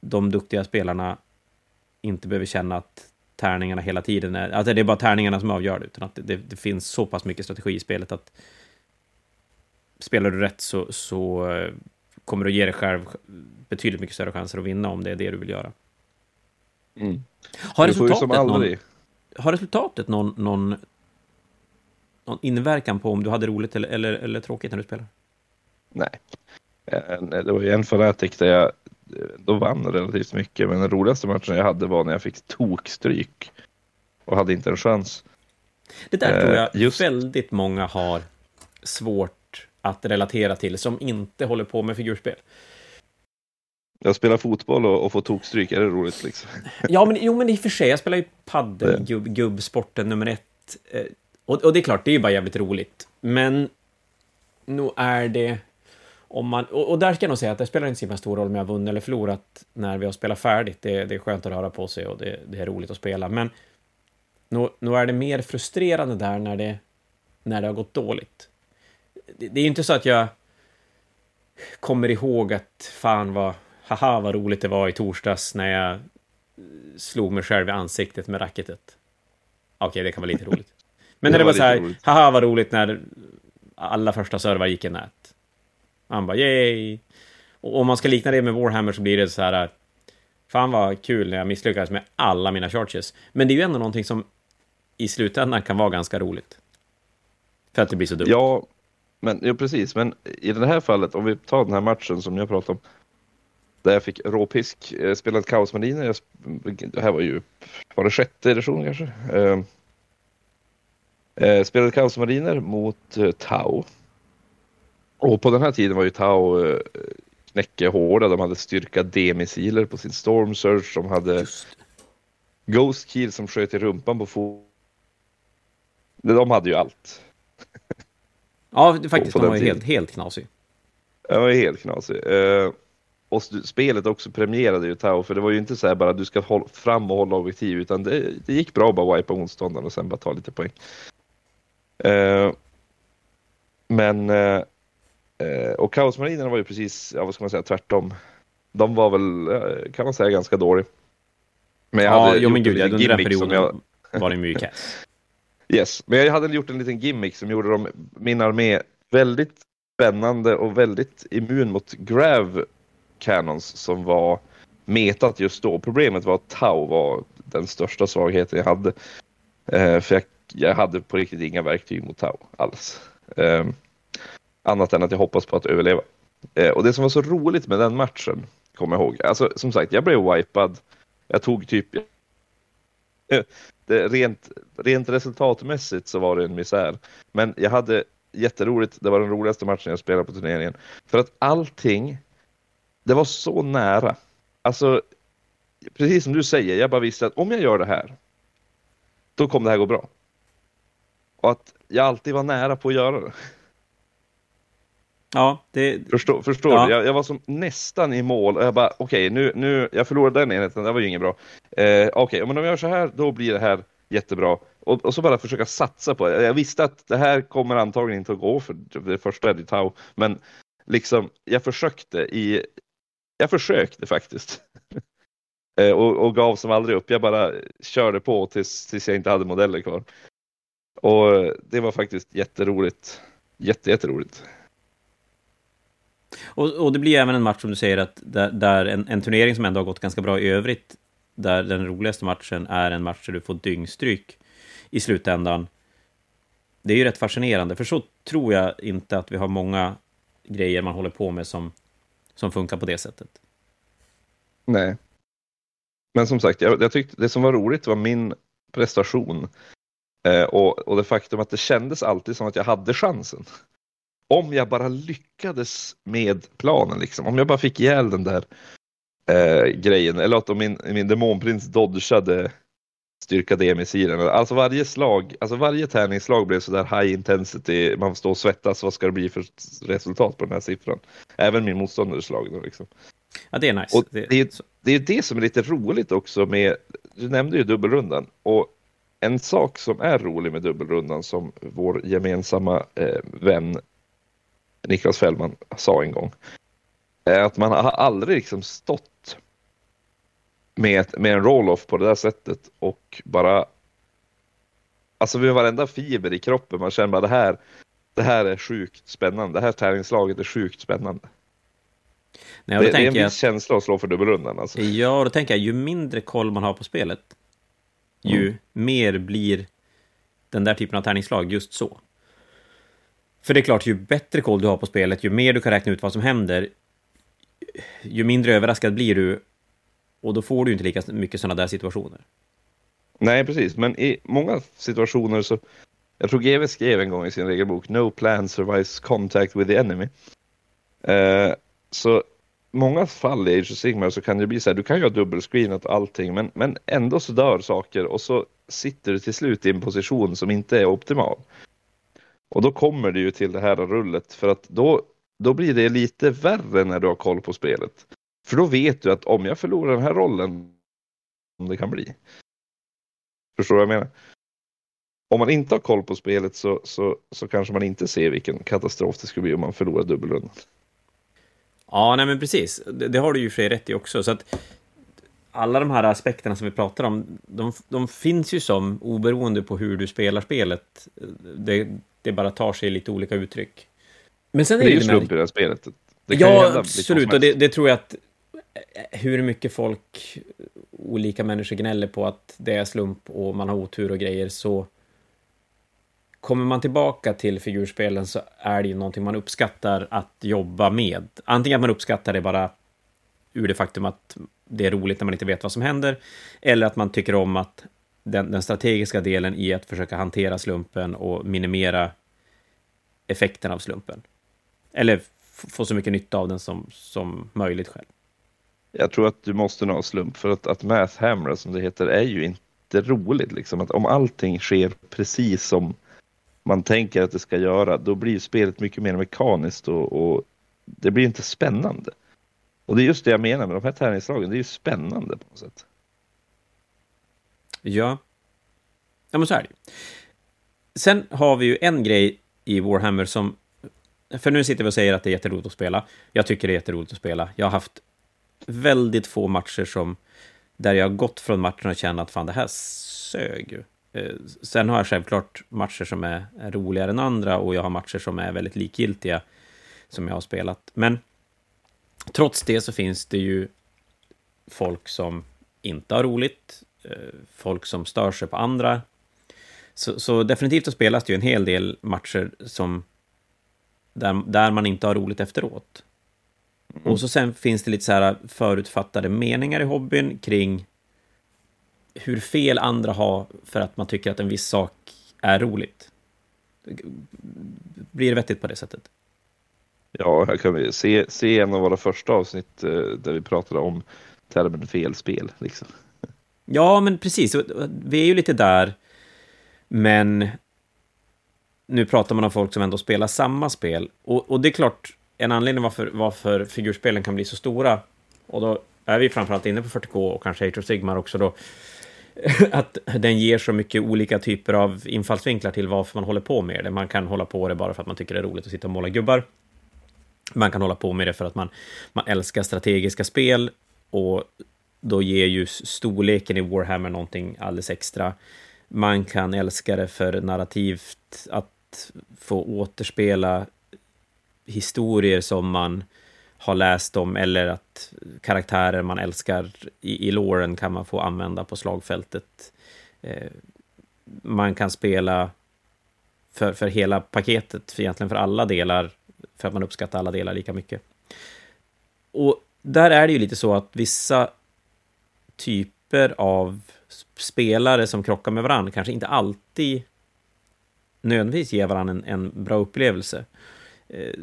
de duktiga spelarna inte behöver känna att tärningarna hela tiden är... Alltså det är bara tärningarna som avgör det, utan att det, det, finns så pass mycket strategi i spelet att spelar du rätt så, så eh, kommer du ge dig själv betydligt mycket större chanser att vinna om det är det du vill göra. Mm. Har resultatet, någon, har resultatet någon, någon, någon inverkan på om du hade roligt eller, eller, eller tråkigt när du spelar? Nej. Det var ju en Fanatic där jag då vann relativt mycket, men den roligaste matchen jag hade var när jag fick tokstryk och hade inte en chans. Det där tror Eh, jag just- väldigt många har svårt att relatera till som inte håller på med figurspel. Jag spelar fotboll och, och får tokstryk, är det roligt liksom? Ja, men, jo, men i och för sig, jag spelar ju padel, gubb, gubbsporten nummer ett. Eh, och, och det är klart, det är ju bara jävligt roligt. Men nog är det... Om man, och, och där ska jag nog säga att det spelar inte så himla stor roll om jag har vunnit eller förlorat när vi har spelat färdigt. Det, det är skönt att röra på sig och det, det är roligt att spela. Men nog, nog är det mer frustrerande där när det, när det har gått dåligt. Det, det är inte så att jag kommer ihåg att fan vad, haha vad roligt det var i torsdags när jag slog mig själv i ansiktet med racketet. Okej, okay, det kan vara lite roligt. Men när det, det var, var så här, roligt. haha vad roligt när alla första servar gick i nät. Man bara yay! Och om man ska likna det med Warhammer så blir det så här, äh, fan vad kul när jag misslyckades med alla mina charges. Men det är ju ändå någonting som i slutändan kan vara ganska roligt. För att det blir så dumt. Ja, men, ja, precis. Men i det här fallet, om vi tar den här matchen som jag pratade om, där jag fick råpisk, eh, jag spelade kaosmariner, det här var ju, var det sjätte edition kanske? Eh, eh, spelade kaosmariner mot eh, Tau. Och på den här tiden var ju Tau eh, knäckehårda, de hade styrka D-missiler på sin Storm Surge, de hade Ghost Keel som sköt i rumpan på fot. De hade ju allt. Ja, faktiskt. De var ju helt, helt knasig. Den var helt knasig. Och spelet också premierade ju Tau, för det var ju inte så här bara du ska hålla fram och hålla objektiv, utan det, det gick bra att bara wipa motståndaren och sen bara ta lite poäng. Uh, men uh, och Kaosmarinerna var ju precis, ja, vad ska man säga, tvärtom. De var väl, kan man säga, ganska dåliga. Men jag ja, hade jo men gud, under den perioden jag... var det mycket Yes, men jag hade gjort en liten gimmick som gjorde dem, min armé väldigt spännande och väldigt immun mot Grav Cannons som var metat just då. Problemet var att Tau var den största svagheten jag hade. Eh, för jag, jag, hade på riktigt inga verktyg mot Tau alls. Eh, annat än att jag hoppas på att överleva. Eh, och det som var så roligt med den matchen, kommer jag ihåg, alltså som sagt, jag blev wipad. Jag tog typ eh, det, rent, rent resultatmässigt så var det en misär. Men jag hade jätteroligt. Det var den roligaste matchen jag spelade på turneringen. För att allting, det var så nära. Alltså, precis som du säger, jag bara visste att om jag gör det här, då kommer det här gå bra. Och att jag alltid var nära på att göra det. Ja, det... Förstår, förstår ja. Jag, jag, var som nästan i mål och jag bara, okej, okay, nu, nu, jag förlorade den enheten, det var ju inget bra. Eh, okej, okay, men om jag gör så här, då blir det här jättebra. Och, och, så bara försöka satsa på det. Jag visste att det här kommer antagligen inte att gå för det första Tau, men liksom, jag försökte i, jag försökte faktiskt. eh, och, och, gav som aldrig upp. Jag bara körde på tills, tills jag inte hade modeller kvar. Och det var faktiskt jätteroligt. Jätte, jätteroligt. Och, och, det blir även en match som du säger att där, där en, en, turnering som ändå har gått ganska bra i övrigt, där den roligaste matchen är en match där du får dyngstryk i slutändan. Det är ju rätt fascinerande, för så tror jag inte att vi har många grejer man håller på med som, som funkar på det sättet. Nej. Men som sagt, jag, jag tyckte det som var roligt var min prestation. Eh, och, och det faktum att det kändes alltid som att jag hade chansen om jag bara lyckades med planen, liksom. om jag bara fick ihjäl den där eh, grejen, eller att min, min demonprins dodgade styrka D-missilen. Alltså varje slag, alltså varje tärningsslag blev sådär high intensity, man står och svettas, vad ska det bli för resultat på den här siffran? Även min motståndares slag då liksom. Ja, det är nice. Och det, är, det är det som är lite roligt också med, du nämnde ju dubbelrundan, och en sak som är rolig med dubbelrundan som vår gemensamma eh, vän Niklas Fällman sa en gång. Att man har aldrig liksom stått med, med en roll-off på det där sättet och bara Alltså med varenda fiber i kroppen, man känner bara det här, det här är sjukt spännande. Det här tärningslaget är sjukt spännande. Nej, det, det, är en viss känsla att slå för dubbelrundan. Alltså. Ja, då tänker jag ju mindre koll man har på spelet, ju mm. mer blir den där typen av tärningslag just så. För det är klart, ju bättre koll du har på spelet, ju mer du kan räkna ut vad som händer, ju mindre överraskad blir du. Och då får du inte lika mycket sådana där situationer. Nej, precis. Men i många situationer så... Jag tror GW skrev en gång i sin regelbok No plan survives contact with the enemy. Eh, så många fall i Age of Sigmar så kan det bli så här, du kan ju ha dubbelscreenat och allting men, men ändå så dör saker och så sitter du till slut i en position som inte är optimal. Och då kommer det ju till det här rullet för att då, då blir det lite värre när du har koll på spelet. För då vet du att om jag förlorar den här rollen, om det kan bli. Förstår du vad jag menar? Om man inte har koll på spelet så, så, så kanske man inte ser vilken katastrof det skulle bli om man förlorar dubbelrundan. Ja, nej men precis. Det, det har du ju för sig rätt i också. Så att alla de här aspekterna som vi pratar om, de, de finns ju som oberoende på hur du spelar spelet. Det, det bara tar sig lite olika uttryck. Men sen är det är ju slump i det här spelet. Det ja, absolut. Och det, det, tror jag att hur mycket folk, olika människor gnäller på att det är slump och man har otur och grejer, så kommer man tillbaka till figurspelen så är det ju någonting man uppskattar att jobba med. Antingen att man uppskattar det bara ur det faktum att det är roligt när man inte vet vad som händer, eller att man tycker om att den, den strategiska delen i att försöka hantera slumpen och minimera effekten av slumpen. Eller få så mycket nytta av den som, som möjligt själv. Jag tror att du måste nå slump för att, att math hammer som det heter är ju inte roligt liksom. Att om allting sker precis som man tänker att det ska göra, då blir spelet mycket mer mekaniskt och, och det blir inte spännande. Och det är just det jag menar med de här tärningslagen, det är ju spännande på något sätt. Ja. Ja, men så är det Sen har vi ju en grej i Warhammer som... För nu sitter vi och säger att det är jätteroligt att spela. Jag tycker det är jätteroligt att spela. Jag har haft väldigt få matcher som... Där jag har gått från matchen och känt att fan, det här sög ju. Eh, sen har jag självklart matcher som är roligare än andra och jag har matcher som är väldigt likgiltiga som jag har spelat. Men trots det så finns det ju folk som inte har roligt, folk som stör sig på andra. Så, så definitivt så spelas det ju en hel del matcher som där, där man inte har roligt efteråt. Mm. Och så sen finns det lite så här förutfattade meningar i hobbyn kring hur fel andra har för att man tycker att en viss sak är roligt. Blir det vettigt på det sättet? Ja, här kan vi se, se en av våra första avsnitt eh, där vi pratade om termen felspel. Liksom. Ja, men precis. Vi är ju lite där, men nu pratar man om folk som ändå spelar samma spel. Och, och det är klart, en anledning varför, varför figurspelen kan bli så stora, och då är vi framförallt inne på 40K och kanske Age of Sigmar också då, att den ger så mycket olika typer av infallsvinklar till varför man håller på med det. Man kan hålla på det bara för att man tycker det är roligt att sitta och måla gubbar. Man kan hålla på med det för att man, man älskar strategiska spel och då ger ju storleken i Warhammer någonting alldeles extra. Man kan älska det för narrativt, att få återspela historier som man har läst om eller att karaktärer man älskar i, i loren kan man få använda på slagfältet. Eh, man kan spela för, för hela paketet, för egentligen för alla delar, för att man uppskattar alla delar lika mycket. Och där är det ju lite så att vissa typer av spelare som krockar med varandra kanske inte alltid nödvändigtvis ger varandra en, en bra upplevelse. Eh,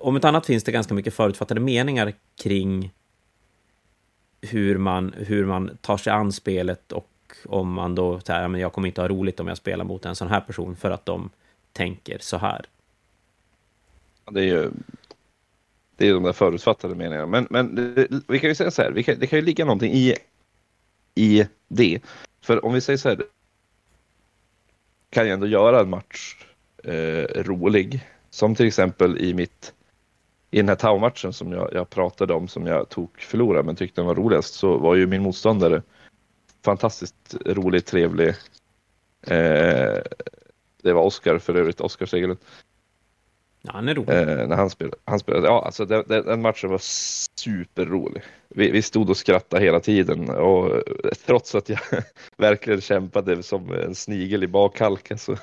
om ett annat finns det ganska mycket förutfattade meningar kring hur man, hur man tar sig an spelet och om man då säger men jag kommer inte ha roligt om jag spelar mot en sån här person för att de tänker så här. Det är ju det är de där förutfattade meningarna. Men, men det, vi kan ju säga så här, kan, det kan ju ligga någonting i, i det. För om vi säger så här, kan jag ändå göra en match eh, rolig som till exempel i mitt i den här Tau-matchen som jag, jag, pratade om som jag tog förlorade men tyckte den var roligast så var ju min motståndare fantastiskt rolig, trevlig. Eh, det var Oskar för övrigt, Oskar Segerlund. Ja, han är rolig. Eh, när han spelade. Han spelade ja, alltså den, den matchen var superrolig. Vi, vi stod och skrattade hela tiden och eh, trots att jag verkligen kämpade som en snigel i bakhalken så,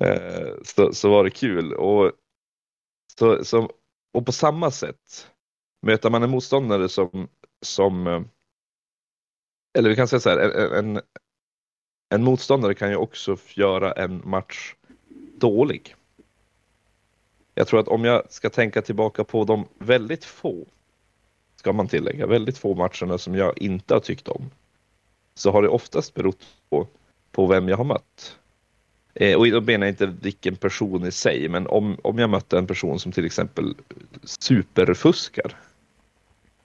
Eh, så, så var det kul. Och, så, så, och på samma sätt, möter man en motståndare som, som eh, eller vi kan säga så här, en, en motståndare kan ju också göra en match dålig. Jag tror att om jag ska tänka tillbaka på de väldigt få ska man tillägga, väldigt få matcherna som jag inte har tyckt om, så har det oftast berott på, på vem jag har mött. Eh, och då menar jag inte vilken person i sig, men om, om jag mötte en person som till exempel superfuskar,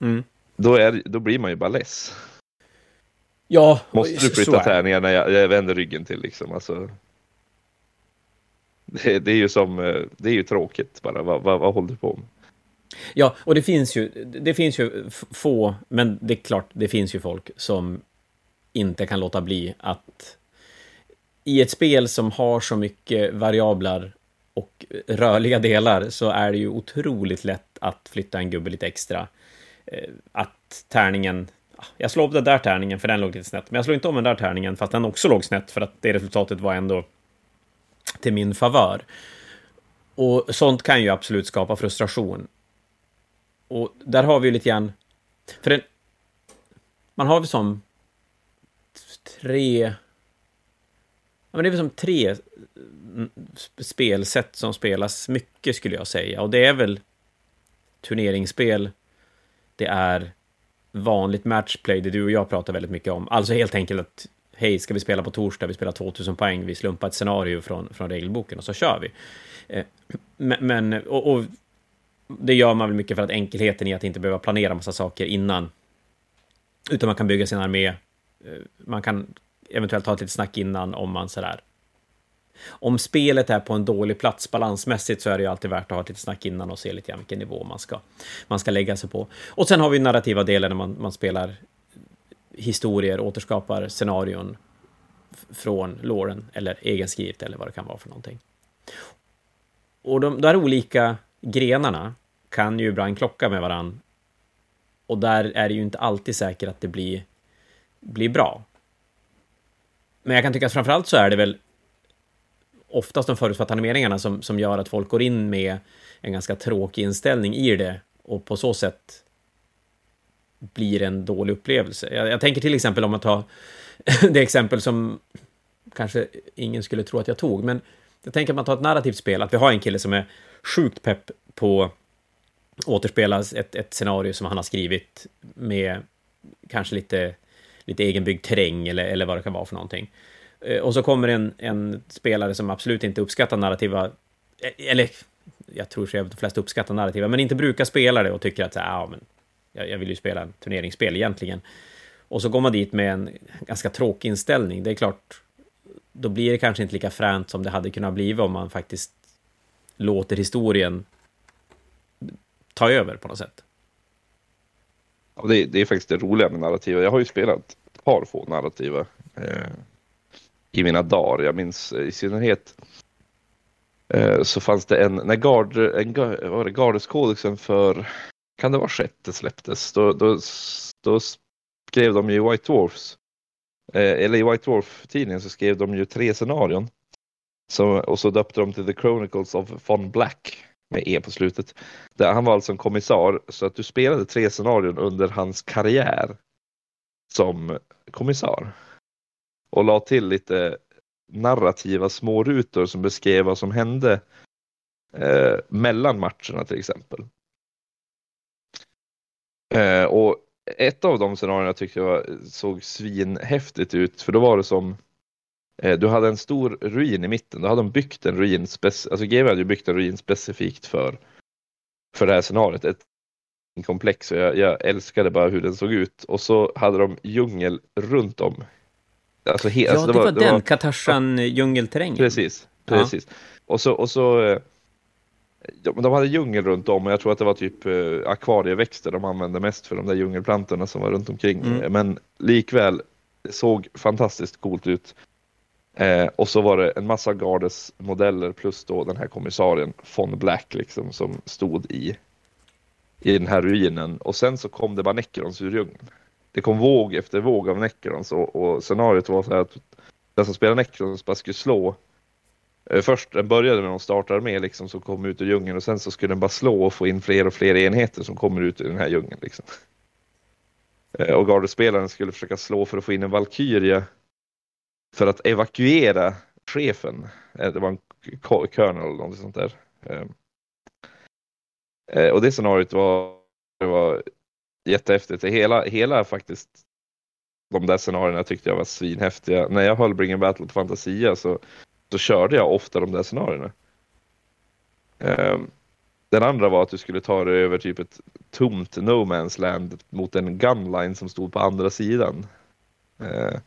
Mm. då, är, då blir man ju bara less. Ja, Måste du flytta tärningar när jag, jag vänder ryggen till liksom? Alltså, det, det är ju som, eh, det är ju tråkigt bara. Vad, vad, vad håller du på med? Ja, och det finns ju, det finns ju få, men det är klart, det finns ju folk som inte kan låta bli att i ett spel som har så mycket variabler och rörliga delar så är det ju otroligt lätt att flytta en gubbe lite extra. Eh, att tärningen, ah, jag slår upp den där tärningen för den låg lite snett, men jag slår inte om den där tärningen fast den också låg snett för att det resultatet var ändå till min favör. Och sånt kan ju absolut skapa frustration. Och där har vi ju lite grann... För en, man har väl som tre... Ja, men det är väl som tre mm, spelsätt som spelas mycket, skulle jag säga. Och det är väl turneringsspel, det är vanligt matchplay, det du och jag pratar väldigt mycket om. Alltså helt enkelt att hej, ska vi spela på torsdag, vi spelar 2000 poäng, vi slumpar ett scenario från, från regelboken och så kör vi. Eh, men, men och, och det gör man väl mycket för att enkelheten i att inte behöva planera massa saker innan. Utan man kan bygga sin armé. Eh, man kan eventuellt ha ett litet snack innan om man sådär. Om spelet är på en dålig plats balansmässigt så är det ju alltid värt att ha ett litet snack innan och se lite grann vilken nivå man ska, man ska lägga sig på. Och sen har vi narrativa delen när man, man spelar historier, återskapar scenarion från låren eller egenskrivet eller vad det kan vara för någonting. Och de där olika grenarna kan ju ibland klocka med varann. Och där är det ju inte alltid säkert att det blir, blir bra. Men jag kan tycka att framförallt så är det väl oftast de förutfattade meningarna som, som gör att folk går in med en ganska tråkig inställning i det och på så sätt blir en dålig upplevelse. Jag, jag tänker till exempel om man tar det exempel som kanske ingen skulle tro att jag tog, men jag tänker att man tar ett narrativt spel, att vi har en kille som är sjukt pepp på återspela ett, ett scenario som han har skrivit med kanske lite, lite egenbyggd terräng eller, eller vad det kan vara för någonting. Eh, och så kommer en, en spelare som absolut inte uppskattar narrativa, eh, eller jag tror att de flesta uppskattar narrativa, men inte brukar spela det och tycker att så här, ja, men jag, jag vill ju spela turneringsspel egentligen. Och så går man dit med en ganska tråkig inställning. Det är klart, då blir det kanske inte lika fränt som det hade kunnat bli om man faktiskt låter historien ta över på något sätt. Ja, det, det är faktiskt det roliga med narrativa. Jag har ju spelat ett par få narrativa eh, i mina dagar. Jag minns eh, i synnerhet eh, så fanns det en, när Gard, en, var det, Gardeskodexen för, kan det vara sjätte släpptes, då, då, då skrev de ju i White Dwarfs, eh, eller i White Dwarf-tidningen så skrev de ju tre scenarion. Så, och så döpte de till The Chronicles of Von Black med E på slutet. Där han var alltså en kommissar så att du spelade tre scenarion under hans karriär som kommissar. Och la till lite narrativa smårutor som beskrev vad som hände eh, mellan matcherna till exempel. Eh, och ett av de scenarierna tyckte jag såg svinhäftigt ut för då var det som eh, du hade en stor ruin i mitten. Då hade de byggt en ruin, alltså GW hade ju byggt en ruin specifikt för, för det här scenariot. Ett komplex och jag, jag älskade bara hur den såg ut. Och så hade de djungel runt om. Alltså, he- Ja, alltså det, var, den, Katashan djungelterrängen. Precis, Ja. precis. Och så, och så men de hade djungel runt om och jag tror att det var typ eh, akvarieväxter de använde mest för de där djungelplantorna som var runt omkring. Mm. Eh, Men likväl, såg fantastiskt coolt ut. Eh, och så var det en massa Gardes modeller plus då den här kommissarien von Black liksom som stod i, i den här ruinen. Och sen så kom det bara Necrons ur djungeln. Det kom våg efter våg av Necrons och, och scenariot var så här att den som spelar Necrons bara skulle slå Eh, först den började med någon startarmé liksom som kom ut ur djungeln och sen så skulle den bara slå och få in fler och fler enheter som kommer ut ur den här djungeln. Liksom. Eh, och Gardespelaren skulle försöka slå för att få in en Valkyria för att evakuera chefen. Eh, det var en ko- colonel eller något sånt där. Ehm. Och det scenariot var, det var jättehäftigt. Hela, hela faktiskt de där scenarierna tyckte jag var svinhäftiga. När jag höll Bring Battle på Fantasia så, så körde jag ofta de där scenarierna. Um, den andra var att du skulle ta dig över typ ett tomt no man's land mot en gunline som stod på andra sidan. Uh,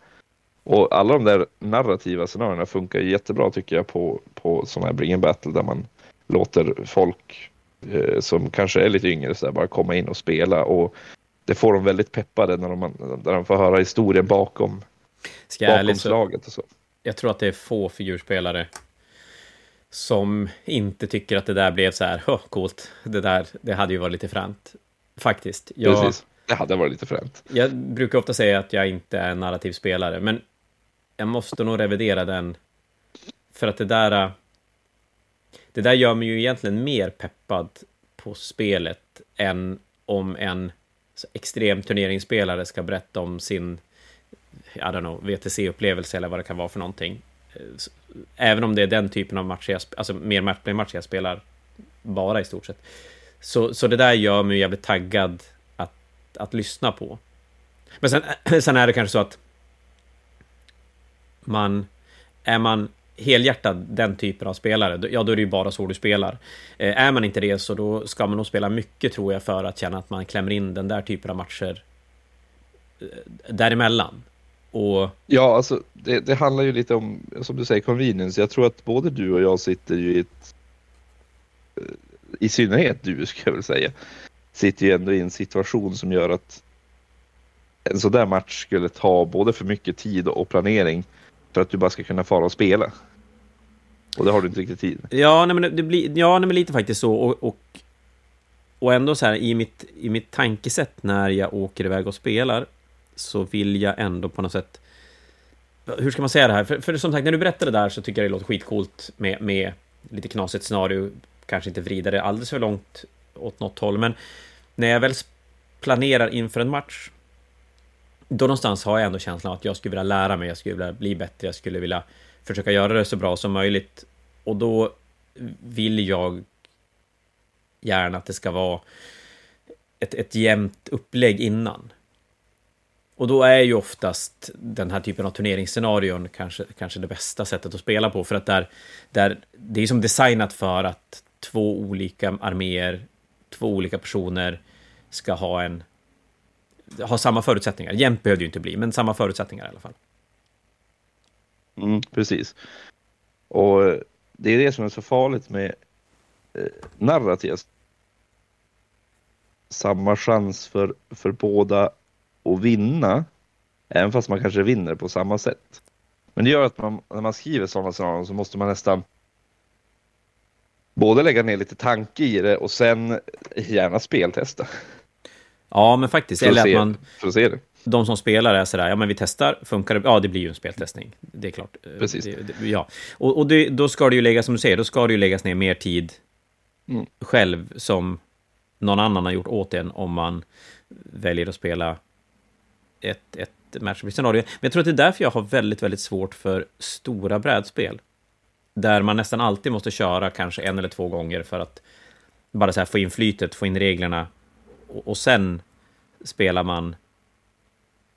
och alla de där narrativa scenarierna funkar jättebra tycker jag på, på sådana här Bring Battle där man låter folk eh, som kanske är lite yngre så där, bara komma in och spela och det får dem väldigt peppade när de, när de får höra historien bakom, bakom slaget och så. Jag tror att det är få figurspelare som inte tycker att det där blev så här, coolt, det där, det hade ju varit lite fränt. Faktiskt. Jag, Precis, det hade varit lite fränt. Jag brukar ofta säga att jag inte är en narrativ spelare, men jag måste nog revidera den. För att det där... Det där gör mig ju egentligen mer peppad på spelet än om en extrem turneringsspelare ska berätta om sin i don't know, VTC-upplevelse eller vad det kan vara för någonting. Eh, även om det är den typen av matcher, jag, alltså mer matchplay-matcher jag spelar bara i stort sett. Så, så det där gör mig jävligt taggad att, att lyssna på. Men sen, sen är det kanske så att man... Är man helhjärtad den typen av spelare, ja då är det ju bara så du spelar. Eh, är man inte det så då ska man nog spela mycket tror jag för att känna att man klämmer in den där typen av matcher eh, däremellan. Och... Ja, alltså det, det, handlar ju lite om, som du säger, convenience. Jag tror att både du och jag sitter ju i ett, eh, i synnerhet du ska jag väl säga, sitter ju ändå i en situation som gör att en sån där match skulle ta både för mycket tid och planering för att du bara ska kunna fara och spela. Och det har du inte riktigt tid Ja, nej, men det blir, ja, nej, men lite faktiskt så. Och, och, och ändå så här, i mitt, i mitt tankesätt när jag åker iväg och spelar, så vill jag ändå på något sätt... Hur ska man säga det här? För, för som sagt, när du berättade det där så tycker jag det låter skitcoolt med, med lite knasigt scenario. Kanske inte vrida det alldeles för långt åt något håll, men när jag väl planerar inför en match då någonstans har jag ändå känslan av att jag skulle vilja lära mig, jag skulle vilja bli bättre, jag skulle vilja försöka göra det så bra som möjligt. Och då vill jag gärna att det ska vara ett, ett jämnt upplägg innan. Och då är ju oftast den här typen av turneringsscenarion kanske, kanske det bästa sättet att spela på, för att där, där, det är som designat för att två olika arméer, två olika personer ska ha en ha samma förutsättningar. Jämnt behöver det ju inte bli, men samma förutsättningar i alla fall. Mm, precis. Och det är det som är så farligt med eh, narrativ. Samma chans för, för båda att vinna, även fast man kanske vinner på samma sätt. Men det gör att man, när man skriver sådana scenarion så måste man nästan både lägga ner lite tanke i det och sen gärna speltesta. Ja, men faktiskt. Eller att man... För att se det. De som spelar är sådär, ja men vi testar, funkar det? Ja, det blir ju en speltestning. Det är klart. Precis. Det, det, ja. Och, och det, då ska det ju läggas, som du säger, då ska det ju läggas ner mer tid mm. själv som någon annan har gjort åt en om man väljer att spela ett, ett matchup-scenario. Men jag tror att det är därför jag har väldigt, väldigt svårt för stora brädspel. Där man nästan alltid måste köra kanske en eller två gånger för att bara så här få in flytet, få in reglerna och, och sen spelar man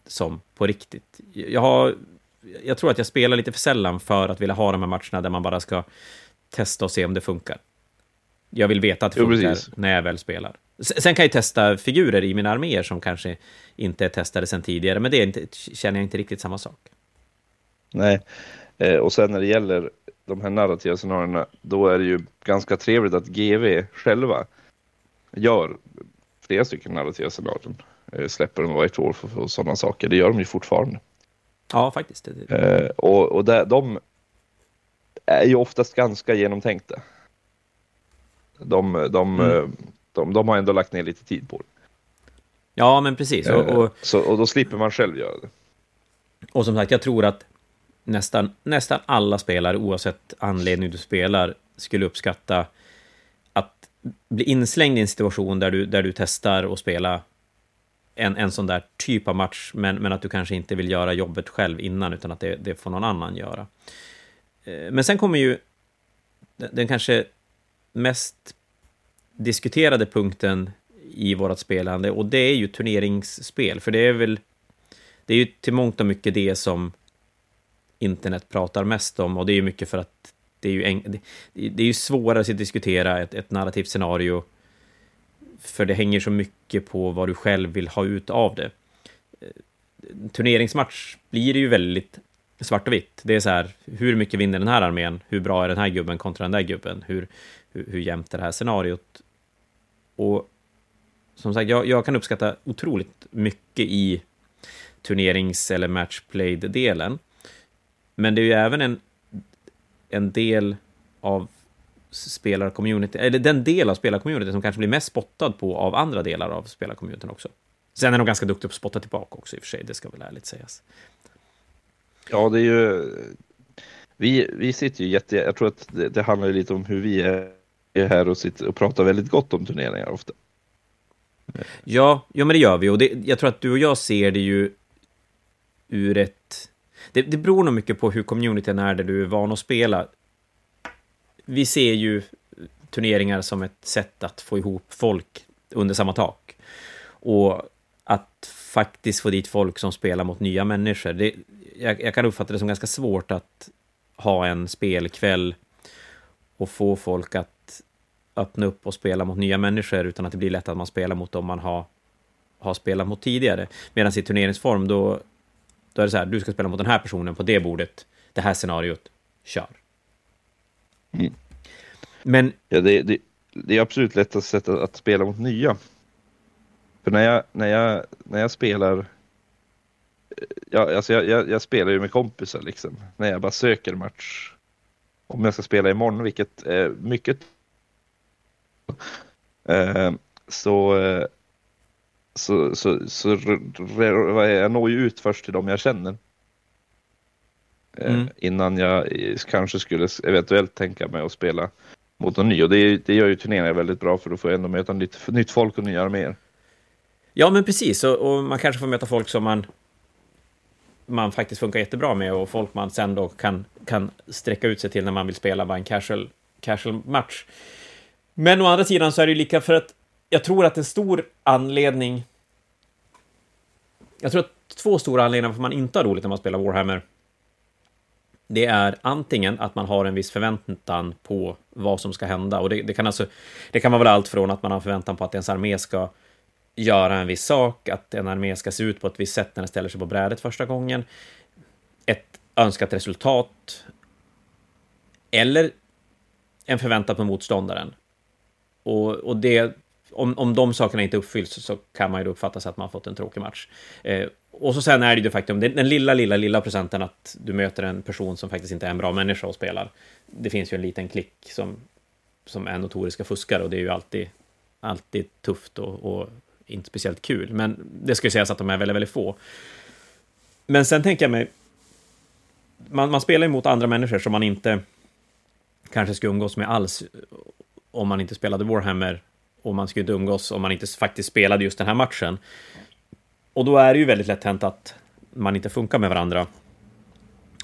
som på riktigt. Jag, har, jag tror att jag spelar lite för sällan för att vilja ha de här matcherna där man bara ska testa och se om det funkar. Jag vill veta att det funkar jo, när jag väl spelar. Sen kan jag testa figurer i mina arméer som kanske inte är testade sedan tidigare, men det inte, känner jag inte riktigt samma sak. Nej, eh, och sen när det gäller de här narrativa scenarierna, då är det ju ganska trevligt att GV själva gör flera stycken narrativa scenarion. Eh, släpper de varje år för, för sådana saker. Det gör de ju fortfarande. Ja, faktiskt. Eh, och och där, de är ju oftast ganska genomtänkta. De, de, mm. De, de, har ändå lagt ner lite tid på det. Ja, men precis. Och, och, eh, så, och då slipper man själv göra det. Och som sagt, jag tror att nästan, nästan alla spelare, oavsett anledning du spelar, skulle uppskatta bli inslängd i en situation där du, där du testar och spela en, en sån där typ av match, men, men att du kanske inte vill göra jobbet själv innan, utan att det, det får någon annan göra. Eh, men sen kommer ju den kanske mest diskuterade punkten i vårt spelande och det är ju turneringsspel, för det är väl det är ju till mångt och mycket det som internet pratar mest om och det är ju mycket för att det är ju, en, det, det är ju svårare att diskutera ett, ett narrativt scenario för det hänger så mycket på vad du själv vill ha ut av det. Turneringsmatch blir det ju väldigt svart och vitt. Det är så här, hur mycket vinner den här armén? Hur bra är den här gubben kontra den där gubben? Hur, hur, hur jämnt är det här scenariot? Och som sagt, jag, jag kan uppskatta otroligt mycket i turnerings eller matchplayed-delen. Men det är ju även en, en del av spelarcommunity, eller den del av spelarcommunity som kanske blir mest spottad på av andra delar av spelarcommunityn också. Sen är de ganska duktiga på att spotta tillbaka också i och för sig, det ska väl ärligt sägas. Ja, det är ju... Vi, vi sitter ju jätte... Jag tror att det, det handlar lite om hur vi är är här och sitter och pratar väldigt gott om turneringar ofta. Ja, ja men det gör vi och det, jag tror att du och jag ser det ju ur ett... Det, det beror nog mycket på hur communityn är där du är van att spela. Vi ser ju turneringar som ett sätt att få ihop folk under samma tak. Och att faktiskt få dit folk som spelar mot nya människor. Det, jag, jag kan uppfatta det som ganska svårt att ha en spelkväll och få folk att öppna upp och spela mot nya människor utan att det blir lätt att man spelar mot dem man har, har spelat mot tidigare. Medan i turneringsform, då, då är det så här, du ska spela mot den här personen på det bordet, det här scenariot, kör. Mm. Men... Ja, det, det, det är absolut lättast sätt att, att spela mot nya. För när jag, när jag, när jag spelar Ja, alltså jag, jag, jag, spelar ju med kompisar liksom. När jag bara söker match. Om jag ska spela imorgon, vilket är mycket. Eh, så, eh, så, så, så, så jag når ju ut först till dem jag känner. Eh, mm. Innan jag kanske skulle eventuellt tänka mig att spela mot någon ny. Och det, det gör ju turneringar väldigt bra för då får jag ändå möta nytt, nytt folk och nya arméer. Ja, men precis. Och, och, man kanske får möta folk som man man faktiskt funkar jättebra med och folk man sen då kan, kan sträcka ut sig till när man vill spela bara en casual, casual match. Men å andra sidan så är det ju lika för att jag tror att en stor anledning... Jag tror att två stora anledningar för att man inte har roligt när man spelar Warhammer det är antingen att man har en viss förväntan på vad som ska hända. Och det, det kan alltså det kan vara väl allt från att man har förväntan på att ens armé ska göra en viss sak, att en armé ska se ut på ett visst sätt när den ställer sig på brädet första gången, ett önskat resultat, eller en förväntan på motståndaren. Och, och det, om, om de sakerna inte uppfylls så kan man ju uppfatta sig att man har fått en tråkig match. Eh, och så sen är det ju det faktum, den lilla, lilla, lilla procenten att du möter en person som faktiskt inte är en bra människa och spelar. Det finns ju en liten klick som, som är notoriska fuskare och det är ju alltid, alltid tufft och, och inte speciellt kul, men det ska ju sägas att de är väldigt, väldigt få. Men sen tänker jag mig, man, man spelar ju mot andra människor som man inte kanske skulle umgås med alls om man inte spelade Warhammer och man skulle inte umgås om man inte faktiskt spelade just den här matchen. Och då är det ju väldigt lätt hänt att man inte funkar med varandra.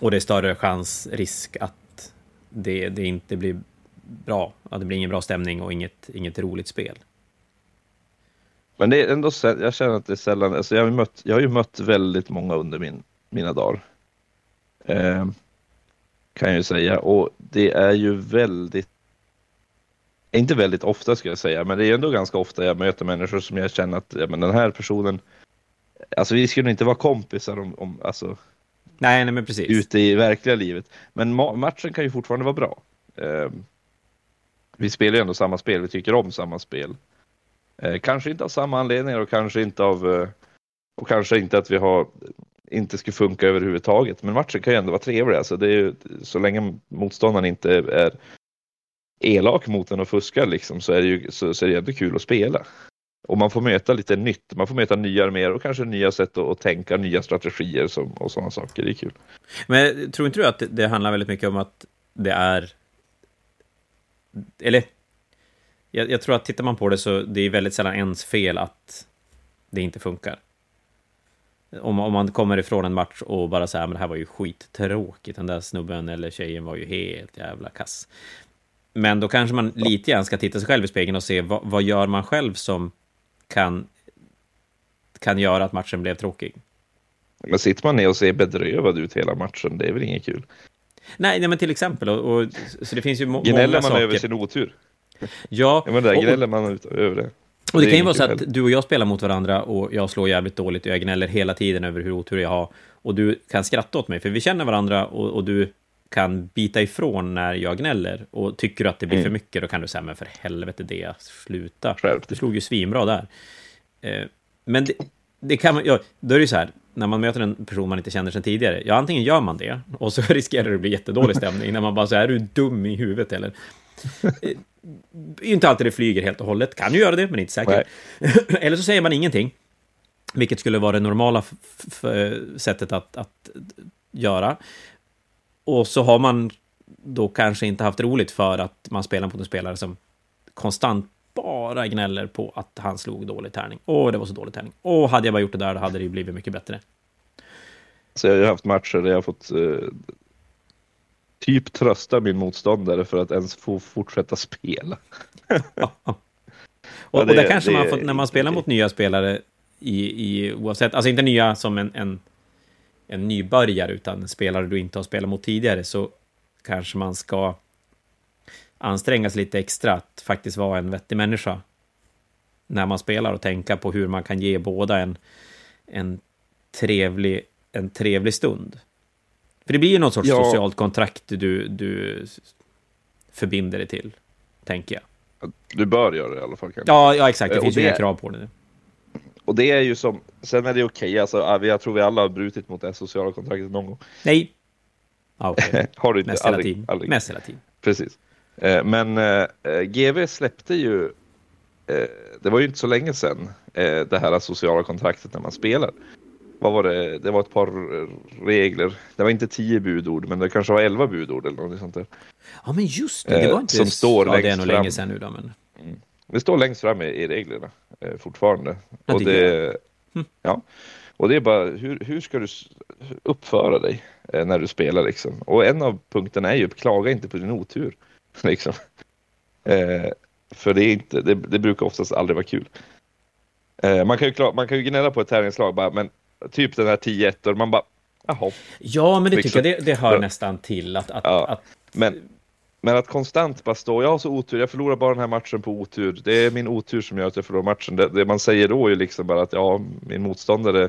Och det är större chans, risk att det, det inte blir bra, att det blir ingen bra stämning och inget, inget roligt spel. Men det är ändå, jag känner att det är sällan, alltså jag, har mött, jag har ju mött väldigt många under min, mina dagar. Eh, kan jag ju säga och det är ju väldigt inte väldigt ofta ska jag säga, men det är ändå ganska ofta jag möter människor som jag känner att ja, men den här personen, alltså vi skulle inte vara kompisar om, om alltså, nej, nej, men precis. ute i verkliga livet. Men ma matchen kan ju fortfarande vara bra. Eh, vi spelar ju ändå samma spel, vi tycker om samma spel. Eh, kanske inte av samma anledningar och kanske inte av eh, och kanske inte att vi har inte skulle funka överhuvudtaget. Men matchen kan ju ändå vara trevlig. Alltså det är ju, så länge motståndaren inte är elak mot en och fuskar liksom, så är det ju så, så är det ändå kul att spela. Och man får möta lite nytt, man får möta nya arméer och kanske nya sätt att, att tänka, nya strategier som, och sådana saker. Det är kul. Men tror inte du att det, det handlar väldigt mycket om att det är... Eller jag, jag, tror att tittar man på det så det är väldigt sällan ens fel att det inte funkar. Om, om man kommer ifrån en match och bara säger men det här var ju skittråkigt, den där snubben eller tjejen var ju helt jävla kass. Men då kanske man lite grann ska titta sig själv i spegeln och se vad, vad gör man själv som kan, kan göra att matchen blev tråkig. Men sitter man ner och ser bedrövad ut hela matchen, det är väl inget kul? Nej, nej men till exempel, och, och, så det finns ju må Gnäller många man saker. över sin otur? Ja, Ja, men där och- gnäller man över det. Och det, är kan ju vara så att du och jag spelar mot varandra och jag slår jävligt dåligt och jag gnäller hela tiden över hur otur jag har. Och du kan skratta åt mig, för vi känner varandra och, och du kan bita ifrån när jag gnäller. Och tycker du att det blir Mm. för mycket, då kan du säga, men för helvete det, sluta. Skärp Du slog ju svinbra där. Eh, men det, det kan man, ja, då är det ju så här, när man möter en person man inte känner sedan tidigare, ja antingen gör man det, och så riskerar det att bli jättedålig stämning, när man bara säger, är du dum i huvudet eller? Eh, inte alltid det flyger helt och hållet, kan ju göra det, men inte säkert. eller så säger man ingenting, vilket skulle vara det normala sättet att, att göra. Och så har man då kanske inte haft roligt för att man spelar mot en spelare som konstant bara gnäller på att han slog dålig tärning. Åh, det var så dålig tärning. Åh, hade jag bara gjort det där, då hade det ju blivit mycket bättre. Så jag har ju haft matcher där jag har fått eh, typ trösta min motståndare för att ens få fortsätta spela. Och, Ja, och det- där kanske det man får, när man spelar mot nya spelare i, i oavsett, alltså inte nya som en, en, en nybörjare, utan en spelare du inte har spelat mot tidigare, så kanske man ska anstränga sig lite extra att faktiskt vara en vettig människa när man spelar och tänka på hur man kan ge båda en, en, trevlig, en trevlig stund. För det blir ju något sorts Ja. socialt kontrakt du, du förbinder dig till, tänker jag. Du bör göra det i alla fall. Kanske. Ja, ja exakt. Det Eh, och finns ju inga krav på det. Och det är ju som, sen är det okej, alltså, ja, vi- jag tror vi alla har brutit mot det sociala kontraktet någon gång. Nej. Ja, okej. har du inte? Mest hela aldrig, tiden. aldrig. Mest hela tiden. Precis. Eh, Men eh, eh, GV släppte ju, eh, det var ju inte så länge sedan, det här sociala kontraktet när man spelar. Vad var det? Det var ett par regler. Det var inte tio budord, men det kanske var elva budord eller något sånt där. Ja, men just det. Det var inte... som står ja, det är längst nog fram. länge sedan nu då, men... Det står längst fram i, i reglerna eh, fortfarande. Ja, och det Hm. ja. Och det är bara, hur, hur ska du uppföra dig eh, när du spelar liksom? Och en av punkterna är ju, klaga inte på din otur. Liksom. Eh, för det, är inte, det, det brukar oftast aldrig vara kul. Eh, man, kan ju kla- man kan ju gnälla på ett tävlingslag, bara, men typ den här 10-1, och man bara, jaha. Ja, men det Liksom. tycker jag, det, det hör Ja. nästan till att... att, Ja. att Men, men att konstant bara stå, jag har så otur, jag förlorar bara den här matchen på otur. Det är min otur som gör att jag förlorar matchen. Det, det man säger då är ju liksom bara att ja, min motståndare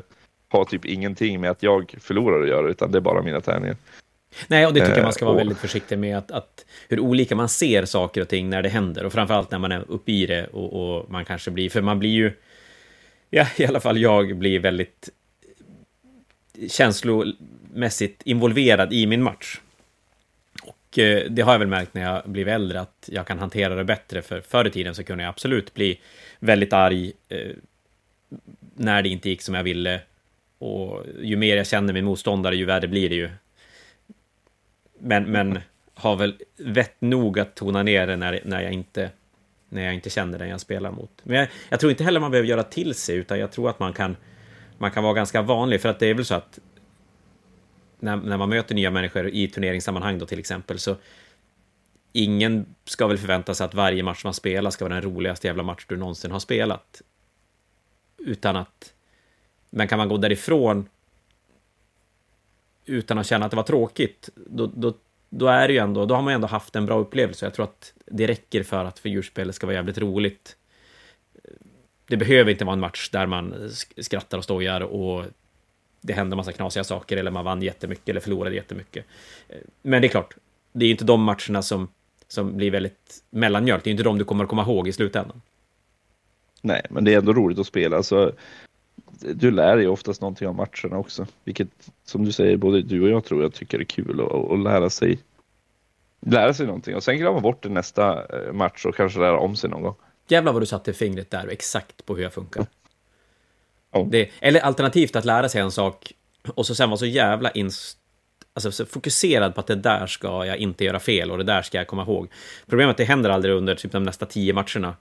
har typ ingenting med att jag förlorar att göra, utan det är bara mina tärningar. nej, och det tycker jag Eh, man ska vara och- väldigt försiktig med. Att, att hur olika man ser saker och ting när det händer. Och framförallt när man är uppe i det och, och man kanske blir... För man blir ju... Ja, i alla fall jag blir väldigt känslomässigt involverad i min match. Eh, det har jag väl märkt när jag blivit äldre, att jag kan hantera det bättre. För förr i tiden så kunde jag absolut bli väldigt arg eh, när det inte gick som jag ville. Och ju mer jag känner min motståndare, ju värre blir det ju. Men, men har väl vett nog att tona ner det när, när, jag inte, när jag inte känner den jag spelar mot. Men jag, jag tror inte heller man behöver göra till sig, utan jag tror att man kan, man kan vara ganska vanlig. För att det är väl så att när, när man möter nya människor i turneringssammanhang då till exempel, så ingen ska väl förvänta sig att varje match man spelar ska vara den roligaste jävla match du någonsin har spelat. Utan att... Men kan man gå därifrån utan att känna att det var tråkigt, då, då, då är det ju ändå, då har man ju ändå haft en bra upplevelse. Jag tror att det räcker för att figurspelet ska vara jävligt roligt. Det behöver inte vara en match där man skrattar och stojar och det händer massa knasiga saker eller man vann jättemycket eller förlorade jättemycket. Eh, Men det är klart, det är ju inte de matcherna som, som blir väldigt mellanmjölk. Det är ju inte de du kommer att komma ihåg i slutändan. Nej, men det är ändå roligt att spela. Alltså, du lär dig oftast någonting av matcherna också. Vilket, som du säger, både du och jag tror jag tycker är kul att, att lära sig lära sig någonting. Och sen glömma bort det nästa eh, match och kanske lära om sig någon gång. Jävlar vad du satte fingret där exakt på hur jag funkar. Oh. Det, eller alternativt att lära sig en sak och så sen vara så jävla inst, alltså, så fokuserad på att det där ska jag inte göra fel och det där ska jag komma ihåg. Problemet är att det händer aldrig under typ de nästa tio matcherna.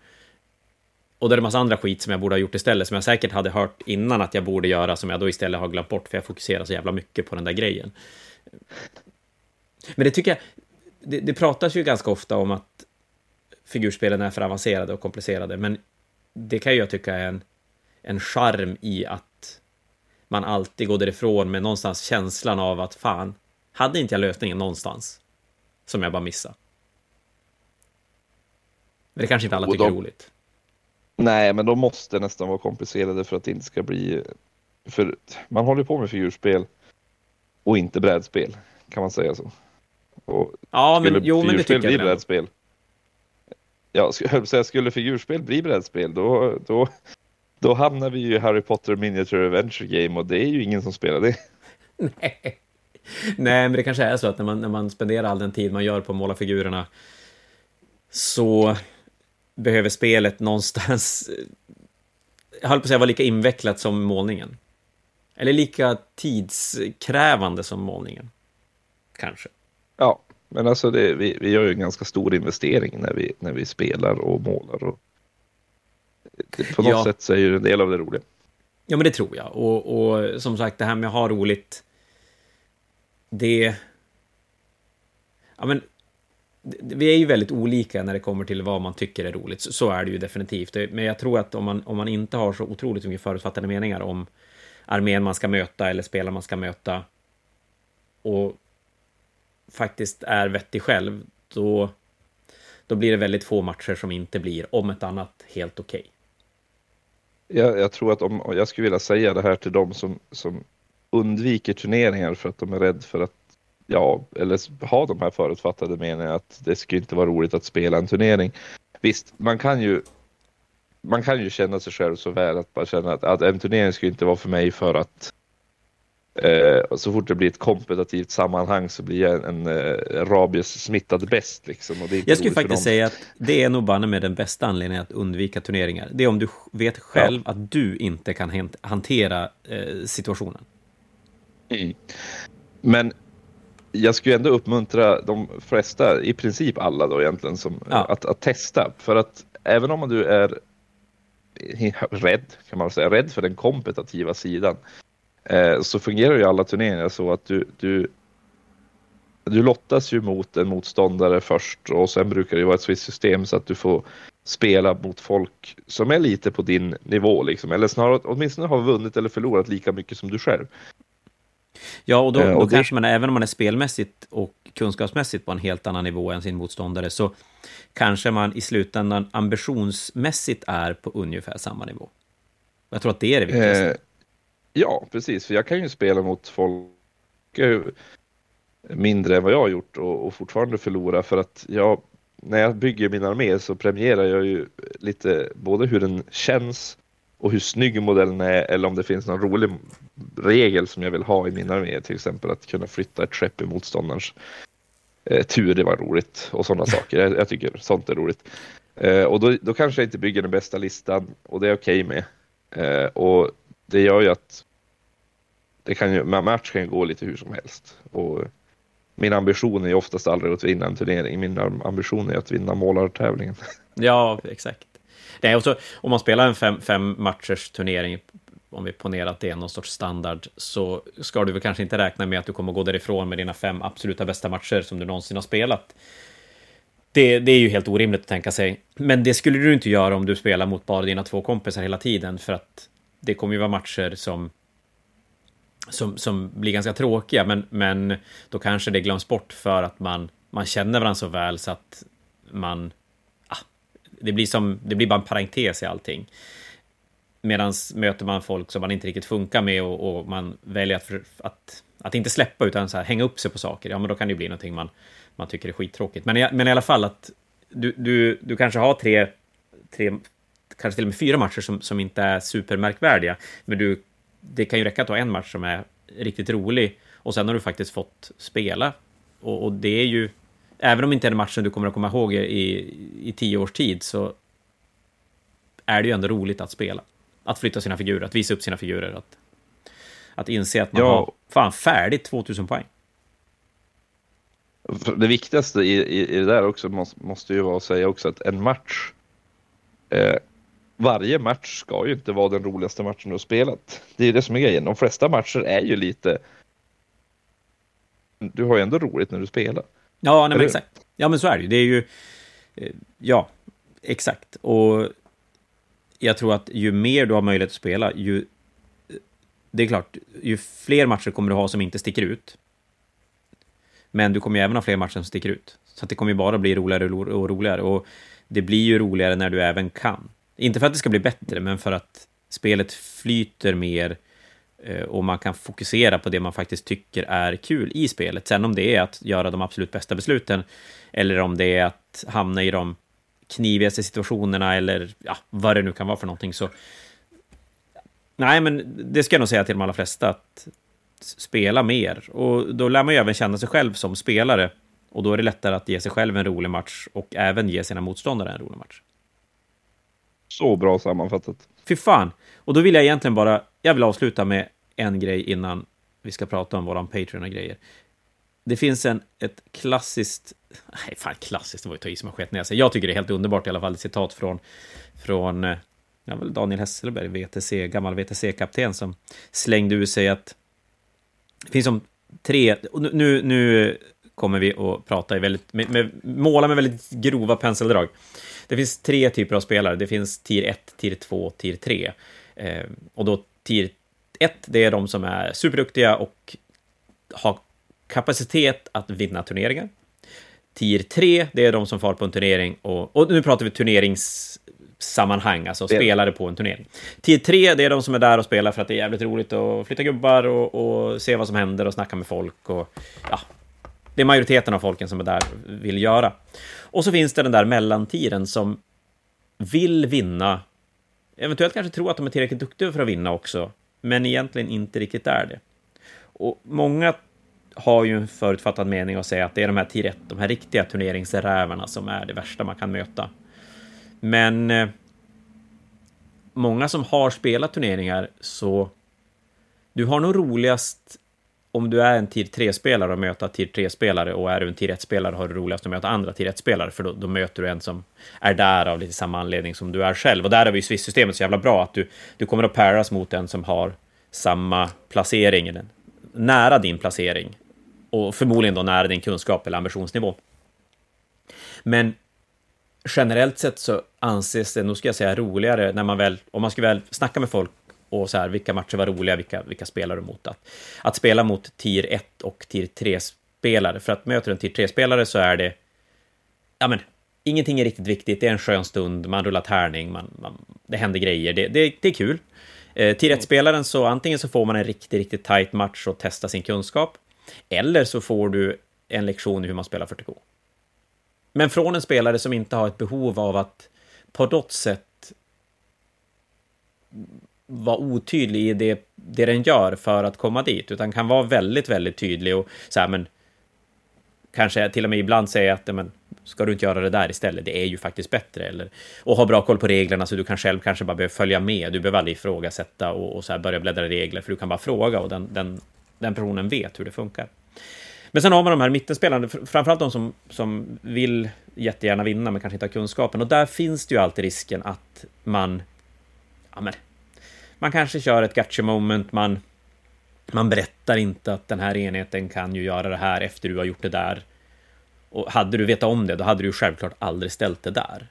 Och då är det massa andra skit som jag borde ha gjort istället, som jag säkert hade hört innan att jag borde göra, som jag då istället har glömt bort, för jag fokuserar så jävla mycket på den där grejen. Men det tycker jag, det, det pratas ju ganska ofta om att figurspelen är för avancerade och komplicerade, men det kan jag tycka är en, en charm i att man alltid går därifrån med någonstans känslan av att fan, hade inte jag lösningen någonstans som jag bara missade? Men det kanske inte alla tycker de, är roligt. Nej, men de måste nästan vara komplicerade för att det inte ska bli... För man håller på med figurspel och inte brädspel, kan man säga så. Och ja, men, jo, men det tycker bli jag brädspel, Ja, skulle, skulle figurspel bli brädspel, då, då, då hamnar vi ju i Harry Potter Miniature Adventure Game och det är ju ingen som spelar det. Nej. Nej, men det kanske är så att när man, när man spenderar all den tid man gör på att måla figurerna så behöver spelet någonstans, jag höll på att säga, vara lika invecklat som målningen. Eller lika tidskrävande som målningen. Kanske. Ja, men alltså det, vi, vi gör ju en ganska stor investering när vi, när vi spelar och målar. Och på något ja. sätt så är ju en del av det roliga. Ja, men det tror jag. Och, och som sagt, det här med att ha roligt, det... Ja, men vi är ju väldigt olika när det kommer till vad man tycker är roligt. Så är det ju definitivt. Men jag tror att om man, om man inte har så otroligt mycket förutfattade meningar om armén man ska möta eller spelare man ska möta och faktiskt är vettig själv, då, då blir det väldigt få matcher som inte blir, om ett annat, helt okej. Okay. Jag, jag, tror att om, jag skulle vilja säga det här till dem som, som undviker turneringar för att de är rädda för att ja, eller ha de här förutfattade meningarna att det skulle inte vara roligt att spela en turnering. Visst, man kan ju man kan ju känna sig själv så väl att man känner att, att en turnering skulle inte vara för mig för att eh, så fort det blir ett kompetitivt sammanhang så blir jag en, en eh, rabies-smittad bäst. Liksom, jag skulle faktiskt säga att det är nog banne med den bästa anledningen att undvika turneringar. Det är om du vet själv ja. att du inte kan hantera eh, situationen. Mm. Men jag skulle ändå uppmuntra de flesta, i princip alla då egentligen, som, ja. att, att testa. För att även om du är rädd, kan man säga, rädd för den kompetitiva sidan, eh, så fungerar ju alla turneringar så att du, du, du lottas ju mot en motståndare först och sen brukar det vara ett visst system så att du får spela mot folk som är lite på din nivå, liksom. eller snarare åtminstone har vunnit eller förlorat lika mycket som du själv. Ja, och då, eh, och då det... kanske man, även om man är spelmässigt och kunskapsmässigt på en helt annan nivå än sin motståndare, så kanske man i slutändan ambitionsmässigt är på ungefär samma nivå. Jag tror att det är det viktigaste. Eh, ja, precis, för jag kan ju spela mot folk mindre än vad jag har gjort och, och fortfarande förlora för att jag, när jag bygger min armé så premierar jag ju lite både hur den känns och hur snygg modellen är eller om det finns någon rolig regel som jag vill ha i min armé, till exempel att kunna flytta ett skepp i motståndarens eh, tur, det var roligt och sådana saker. Jag, jag, tycker sånt är roligt. Eh, och då, då kanske jag inte bygger den bästa listan och det är okej okay med. Eh, och det gör ju att det kan ju, match kan ju gå lite hur som helst. Och min ambition är ju oftast aldrig att vinna en turnering. Min ambition är att vinna målartävlingen. Ja, exakt. Nej, och så, om man spelar en fem, fem matchers turnering, om vi ponerar att det är någon sorts standard, så ska du väl kanske inte räkna med att du kommer gå därifrån med dina fem absoluta bästa matcher som du någonsin har spelat. Det, det, är ju helt orimligt att tänka sig. Men det skulle du inte göra om du spelar mot bara dina två kompisar hela tiden, för att det kommer ju vara matcher som som, som blir ganska tråkiga, men, men då kanske det glöms bort för att man, man känner varandra så väl så att man ah, det blir, som, det blir bara en parentes i allting. Medan möter man folk som man inte riktigt funkar med och, och man väljer att, att, att, inte släppa utan så här, hänga upp sig på saker, ja men då kan det ju bli någonting man, man tycker är skittråkigt. Men, men i alla fall att du, du, du kanske har tre, tre, kanske till och med fyra matcher som, som inte är supermärkvärdiga, men du, det kan ju räcka att ha en match som är riktigt rolig och sen har du faktiskt fått spela. Och, och det är ju även om det inte är en match som du kommer att komma ihåg i, i tio års tid, så är det ju ändå roligt att spela. Att flytta sina figurer, att visa upp sina figurer, att, att inse att man ja. har fan färdigt 2000 poäng. Det viktigaste i, i, i det där också måste, måste ju vara att säga också att en match eh, varje match ska ju inte vara den roligaste matchen du har spelat. Det är det som är grejen. De flesta matcher är ju lite... Du har ju ändå roligt när du spelar. Ja, nej, men exakt. Ja, men så är det ju. Det är ju... Eh, ja, exakt. Och jag tror att ju mer du har möjlighet att spela, ju... Det är klart, ju fler matcher kommer du ha som inte sticker ut. Men du kommer ju även ha fler matcher som sticker ut. Så det kommer ju bara bli roligare och roligare. Och det blir ju roligare när du även kan. Inte för att det ska bli bättre, men för att spelet flyter mer eh, och man kan fokusera på det man faktiskt tycker är kul i spelet. Sen om det är att göra de absolut bästa besluten, eller om det är att hamna i de knivigaste situationerna, eller ja, vad det nu kan vara för någonting, så... Nej, men det ska jag nog säga till de allra flesta, att spela mer. Och då lär man ju även känna sig själv som spelare. Och då är det lättare att ge sig själv en rolig match och även ge sina motståndare en rolig match. Så bra sammanfattat. Fy fan! Och då vill jag egentligen bara, jag vill avsluta med en grej innan vi ska prata om våran Patreon och grejer. Det finns en, ett klassiskt, nej fan klassiskt, det var ju att ta i som skett när Jag tycker det är helt underbart i alla fall, ett citat från, från eh, ja, väl Daniel Hesselberg, VTC, gammal VTC-kapten, som slängde ur sig att det finns som tre, och nu, nu kommer vi att prata i väldigt, med, med, måla med väldigt grova penseldrag. Det finns tre typer av spelare. Det finns tier 1, tier 2, tier 3. Eh, och då tier 1, det är de som är superduktiga och har kapacitet att vinna turneringar. Tier 3, det är de som far på en turnering och, och nu pratar vi turneringssammanhang, alltså spelare på en turnering. Tier 3, det är de som är där och spelar för att det är jävligt roligt att flytta gubbar och, och se vad som händer och snacka med folk och ja, det är majoriteten av folken som är där vill göra. Och så finns det den där mellantiden som vill vinna, eventuellt kanske tror att de är tillräckligt duktiga för att vinna också, men egentligen inte riktigt är det. Och många har ju en förutfattad mening att säga att det är de här tier 1, de här riktiga turneringsrävarna som är det värsta man kan möta. Men eh, många som har spelat turneringar så du har nog roligast om du är en tier 3-spelare och möter tier 3-spelare och är du en tier 1-spelare har du roligast att möta andra tier 1-spelare, för då, då, möter du en som är där av lite samma anledning som du är själv. Och där är ju Swiss-systemet så jävla bra att du, du kommer att paras mot en som har samma placering, eller nära din placering. Och förmodligen då nära din kunskap eller ambitionsnivå. Men generellt sett så anses det, nog, ska jag säga, roligare när man väl, om man ska väl snacka med folk och så här, vilka matcher var roliga, vilka, vilka spelar du mot? Att, att spela mot tier 1 och tier 3-spelare, för att möter en tier 3-spelare så är det, ja men, ingenting är riktigt viktigt, det är en skön stund, man rullar tärning, man, man, det händer grejer, det, det, det är kul. Eh, tier 1-spelaren så antingen så får man en riktigt, riktigt tight match och testa sin kunskap, eller så får du en lektion i hur man spelar 40K. Men från en spelare som inte har ett behov av att på något sätt vara otydlig i det, det den gör för att komma dit, utan kan vara väldigt, väldigt tydlig och så här, men kanske till och med ibland säga att men, ska du inte göra det där istället, det är ju faktiskt bättre. Eller, och ha bra koll på reglerna så du kan själv kanske bara behöva följa med. Du behöver aldrig ifrågasätta och, och så här börja bläddra i regler, för du kan bara fråga och den, den, den personen vet hur det funkar. Men sen har man de här mittenspelarna, framförallt de som, som vill jättegärna vinna men kanske inte har kunskapen. Och där finns det ju alltid risken att man ja, men, man kanske kör ett gotcha moment, man, man berättar inte att den här enheten kan ju göra det här efter du har gjort det där. Och hade du vetat om det, då hade du självklart aldrig ställt det där.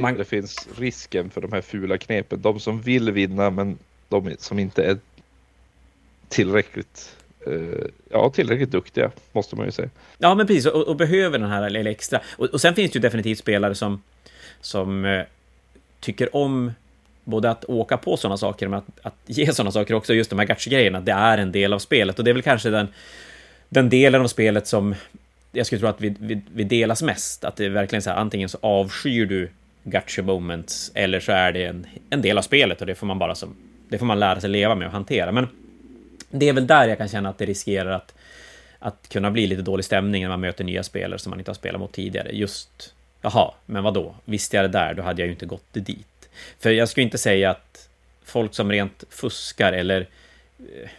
Man... Det finns risken för de här fula knepen. De som vill vinna, men de som inte är tillräckligt uh, ja, tillräckligt duktiga, måste man ju säga. Ja, men precis, och, och behöver den här lilla extra. Och, och sen finns det ju definitivt spelare som, som uh, tycker om både att åka på sådana saker, men att, att ge sådana saker också, just de här gacha-grejerna, det är en del av spelet. Och det är väl kanske den, den delen av spelet som jag skulle tro att vi, vi, vi delas mest. Att det är verkligen så här, antingen så avskyr du gacha moments, eller så är det en, en del av spelet och det får man bara som, det får man lära sig leva med och hantera. Men det är väl där jag kan känna att det riskerar att, att kunna bli lite dålig stämning när man möter nya spelare som man inte har spelat mot tidigare. Just, jaha, men vad då? Visste jag det där, då hade jag ju inte gått dit. För jag skulle inte säga att folk som rent fuskar eller eh,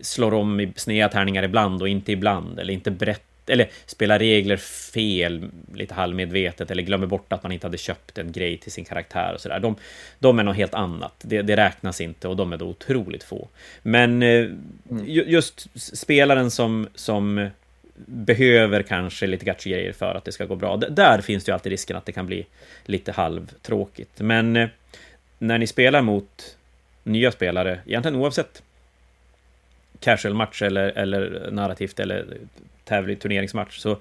slår om i sneda tärningar ibland och inte ibland, eller inte berättar eller spelar regler fel, lite halvmedvetet, eller glömmer bort att man inte hade köpt en grej till sin karaktär och sådär. De, de är något helt annat. Det, det, räknas inte och de är då otroligt få. Men eh, mm. just spelaren som, som behöver kanske lite grejer för att det ska gå bra. D där finns det ju alltid risken att det kan bli lite halvtråkigt. Men eh, när ni spelar mot nya spelare, egentligen oavsett casual-match eller, eller narrativt eller tävling, turneringsmatch, så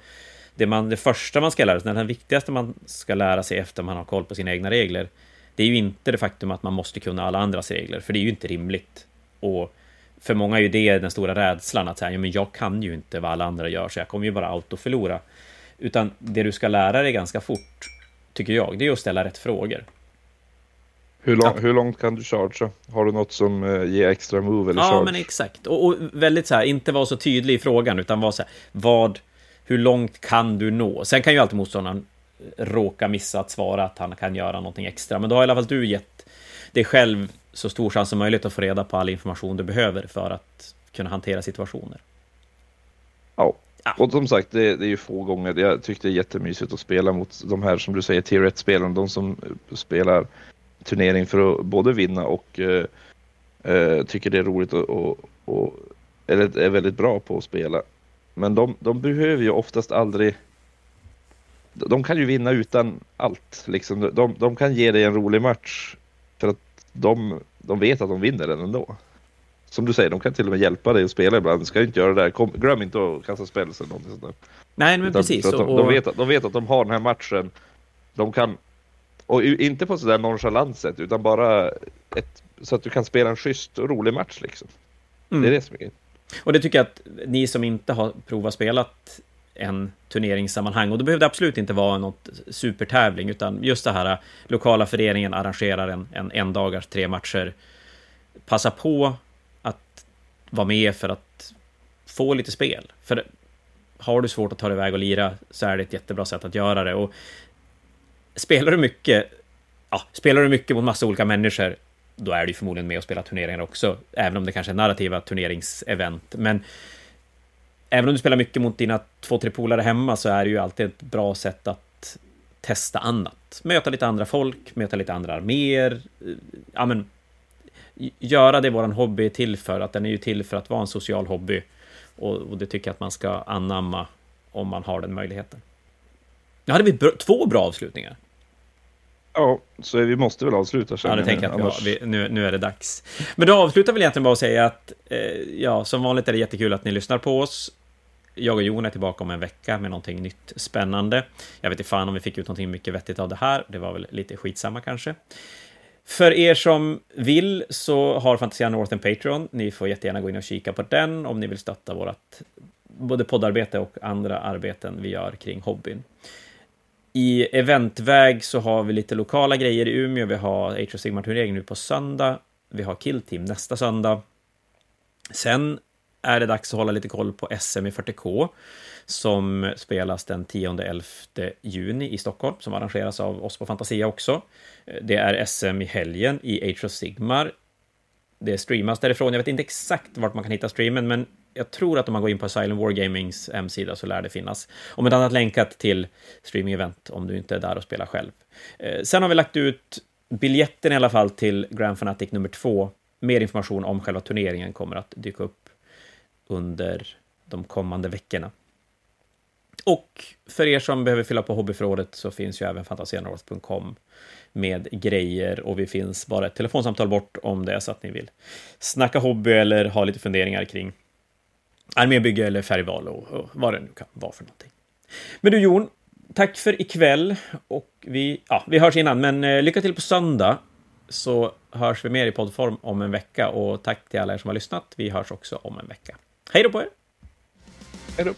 det, man, det första man ska lära sig, det viktigaste man ska lära sig efter man har koll på sina egna regler, det är ju inte det faktum att man måste kunna alla andras regler, för det är ju inte rimligt. Och för många är ju det den stora rädslan, att säga, ja, men jag kan ju inte vad alla andra gör, så jag kommer ju bara autoförlora. Utan det du ska lära dig ganska fort, tycker jag, det är att ställa rätt frågor. Hur, lång, ja. hur långt kan du chargea? Har du något som uh, ger extra move eller ja, charge? Ja, men exakt. Och, och, väldigt så här, inte vara så tydlig i frågan, utan vara så här, vad, hur långt kan du nå? Sen kan ju alltid motståndaren råka missa att svara att han kan göra någonting extra, men då har i alla fall du gett dig själv så stor chans som möjligt att få reda på all information du behöver för att kunna hantera situationer. Ja, ja. och som sagt, det, det, är ju få gånger. Jag tyckte det är jättemysigt att spela mot de här som du säger, tier 1-spelarna, de som spelar turnering för att både vinna och uh, tycker det är roligt och, och, och, eller är väldigt bra på att spela. Men de, de behöver ju oftast aldrig de kan ju vinna utan allt. Liksom. De, de kan ge dig en rolig match de, de vet att de vinner den ändå. Som du säger, de kan till och med hjälpa dig att spela ibland. Ska inte göra det där. Kom, glöm inte att kasta spells eller någonting sånt där. Nej, men Utan, precis. De, och... de, vet att, de vet att de har den här matchen. De kan, och inte på sådär nonchalant sätt, utan bara ett, så att du kan spela en schysst och rolig match liksom. Mm. Det är det som är. Och det tycker jag att ni som inte har provat spelat en turneringssammanhang. Och då behövde det absolut inte vara något supertävling, utan just det här äh, lokala föreningen arrangerar en, en endagars tre matcher. Passa på att vara med för att få lite spel. För har du svårt att ta dig iväg och lira så är det ett jättebra sätt att göra det. Och spelar du mycket, ja, spelar du mycket mot massa olika människor, då är du förmodligen med och spelar turneringar också, även om det kanske är narrativa turneringsevent. Men även om du spelar mycket mot dina två, tre polare hemma så är det ju alltid ett bra sätt att testa annat. Möta lite andra folk, möta lite andra arméer. Ja, men göra det våran hobby är till för, att den är ju till för att vara en social hobby. Och, och det tycker jag att man ska anamma om man har den möjligheten. Nu hade vi br två bra avslutningar. Ja, så vi måste väl avsluta. Ja, det tänker jag att vi, nu, nu är det dags. Men då avslutar vi egentligen bara att säga att eh, ja, som vanligt är det jättekul att ni lyssnar på oss. Jag och Jon är tillbaka om en vecka med någonting nytt spännande. Jag vet inte fan om vi fick ut någonting mycket vettigt av det här. Det var väl lite skitsamma kanske. För er som vill så har Fantasia North en Patreon. Ni får jättegärna gå in och kika på den om ni vill stötta vårt både poddarbete och andra arbeten vi gör kring hobbyn. I eventväg så har vi lite lokala grejer i Umeå. Vi har Age of Sigmar-turnering nu på söndag. Vi har Kill Team nästa söndag. Sen är det dags att hålla lite koll på SM i 40K som spelas den 10-11 juni i Stockholm, som arrangeras av oss på Fantasia också. Det är SM i helgen i Age of Sigmar. Det streamas därifrån. Jag vet inte exakt vart man kan hitta streamen, men jag tror att om man går in på Silent Wargamings hemsida så lär det finnas. Om ett annat länkat till streaming-event om du inte är där och spelar själv. Eh, sen har vi lagt ut biljetten i alla fall till Grand Fanatic nummer två. Mer information om själva turneringen kommer att dyka upp under de kommande veckorna. Och för er som behöver fylla på hobbyförrådet så finns ju även fantasianorth.com med grejer och vi finns bara ett telefonsamtal bort om det är så att ni vill snacka hobby eller ha lite funderingar kring armébygge eller färgval och, och vad det nu kan vara för någonting. Men du Jon, tack för ikväll och vi, ja, vi hörs innan, men eh, lycka till på söndag så hörs vi mer i poddform om en vecka och tack till alla er som har lyssnat. Vi hörs också om en vecka. Hej då på er! Hej då!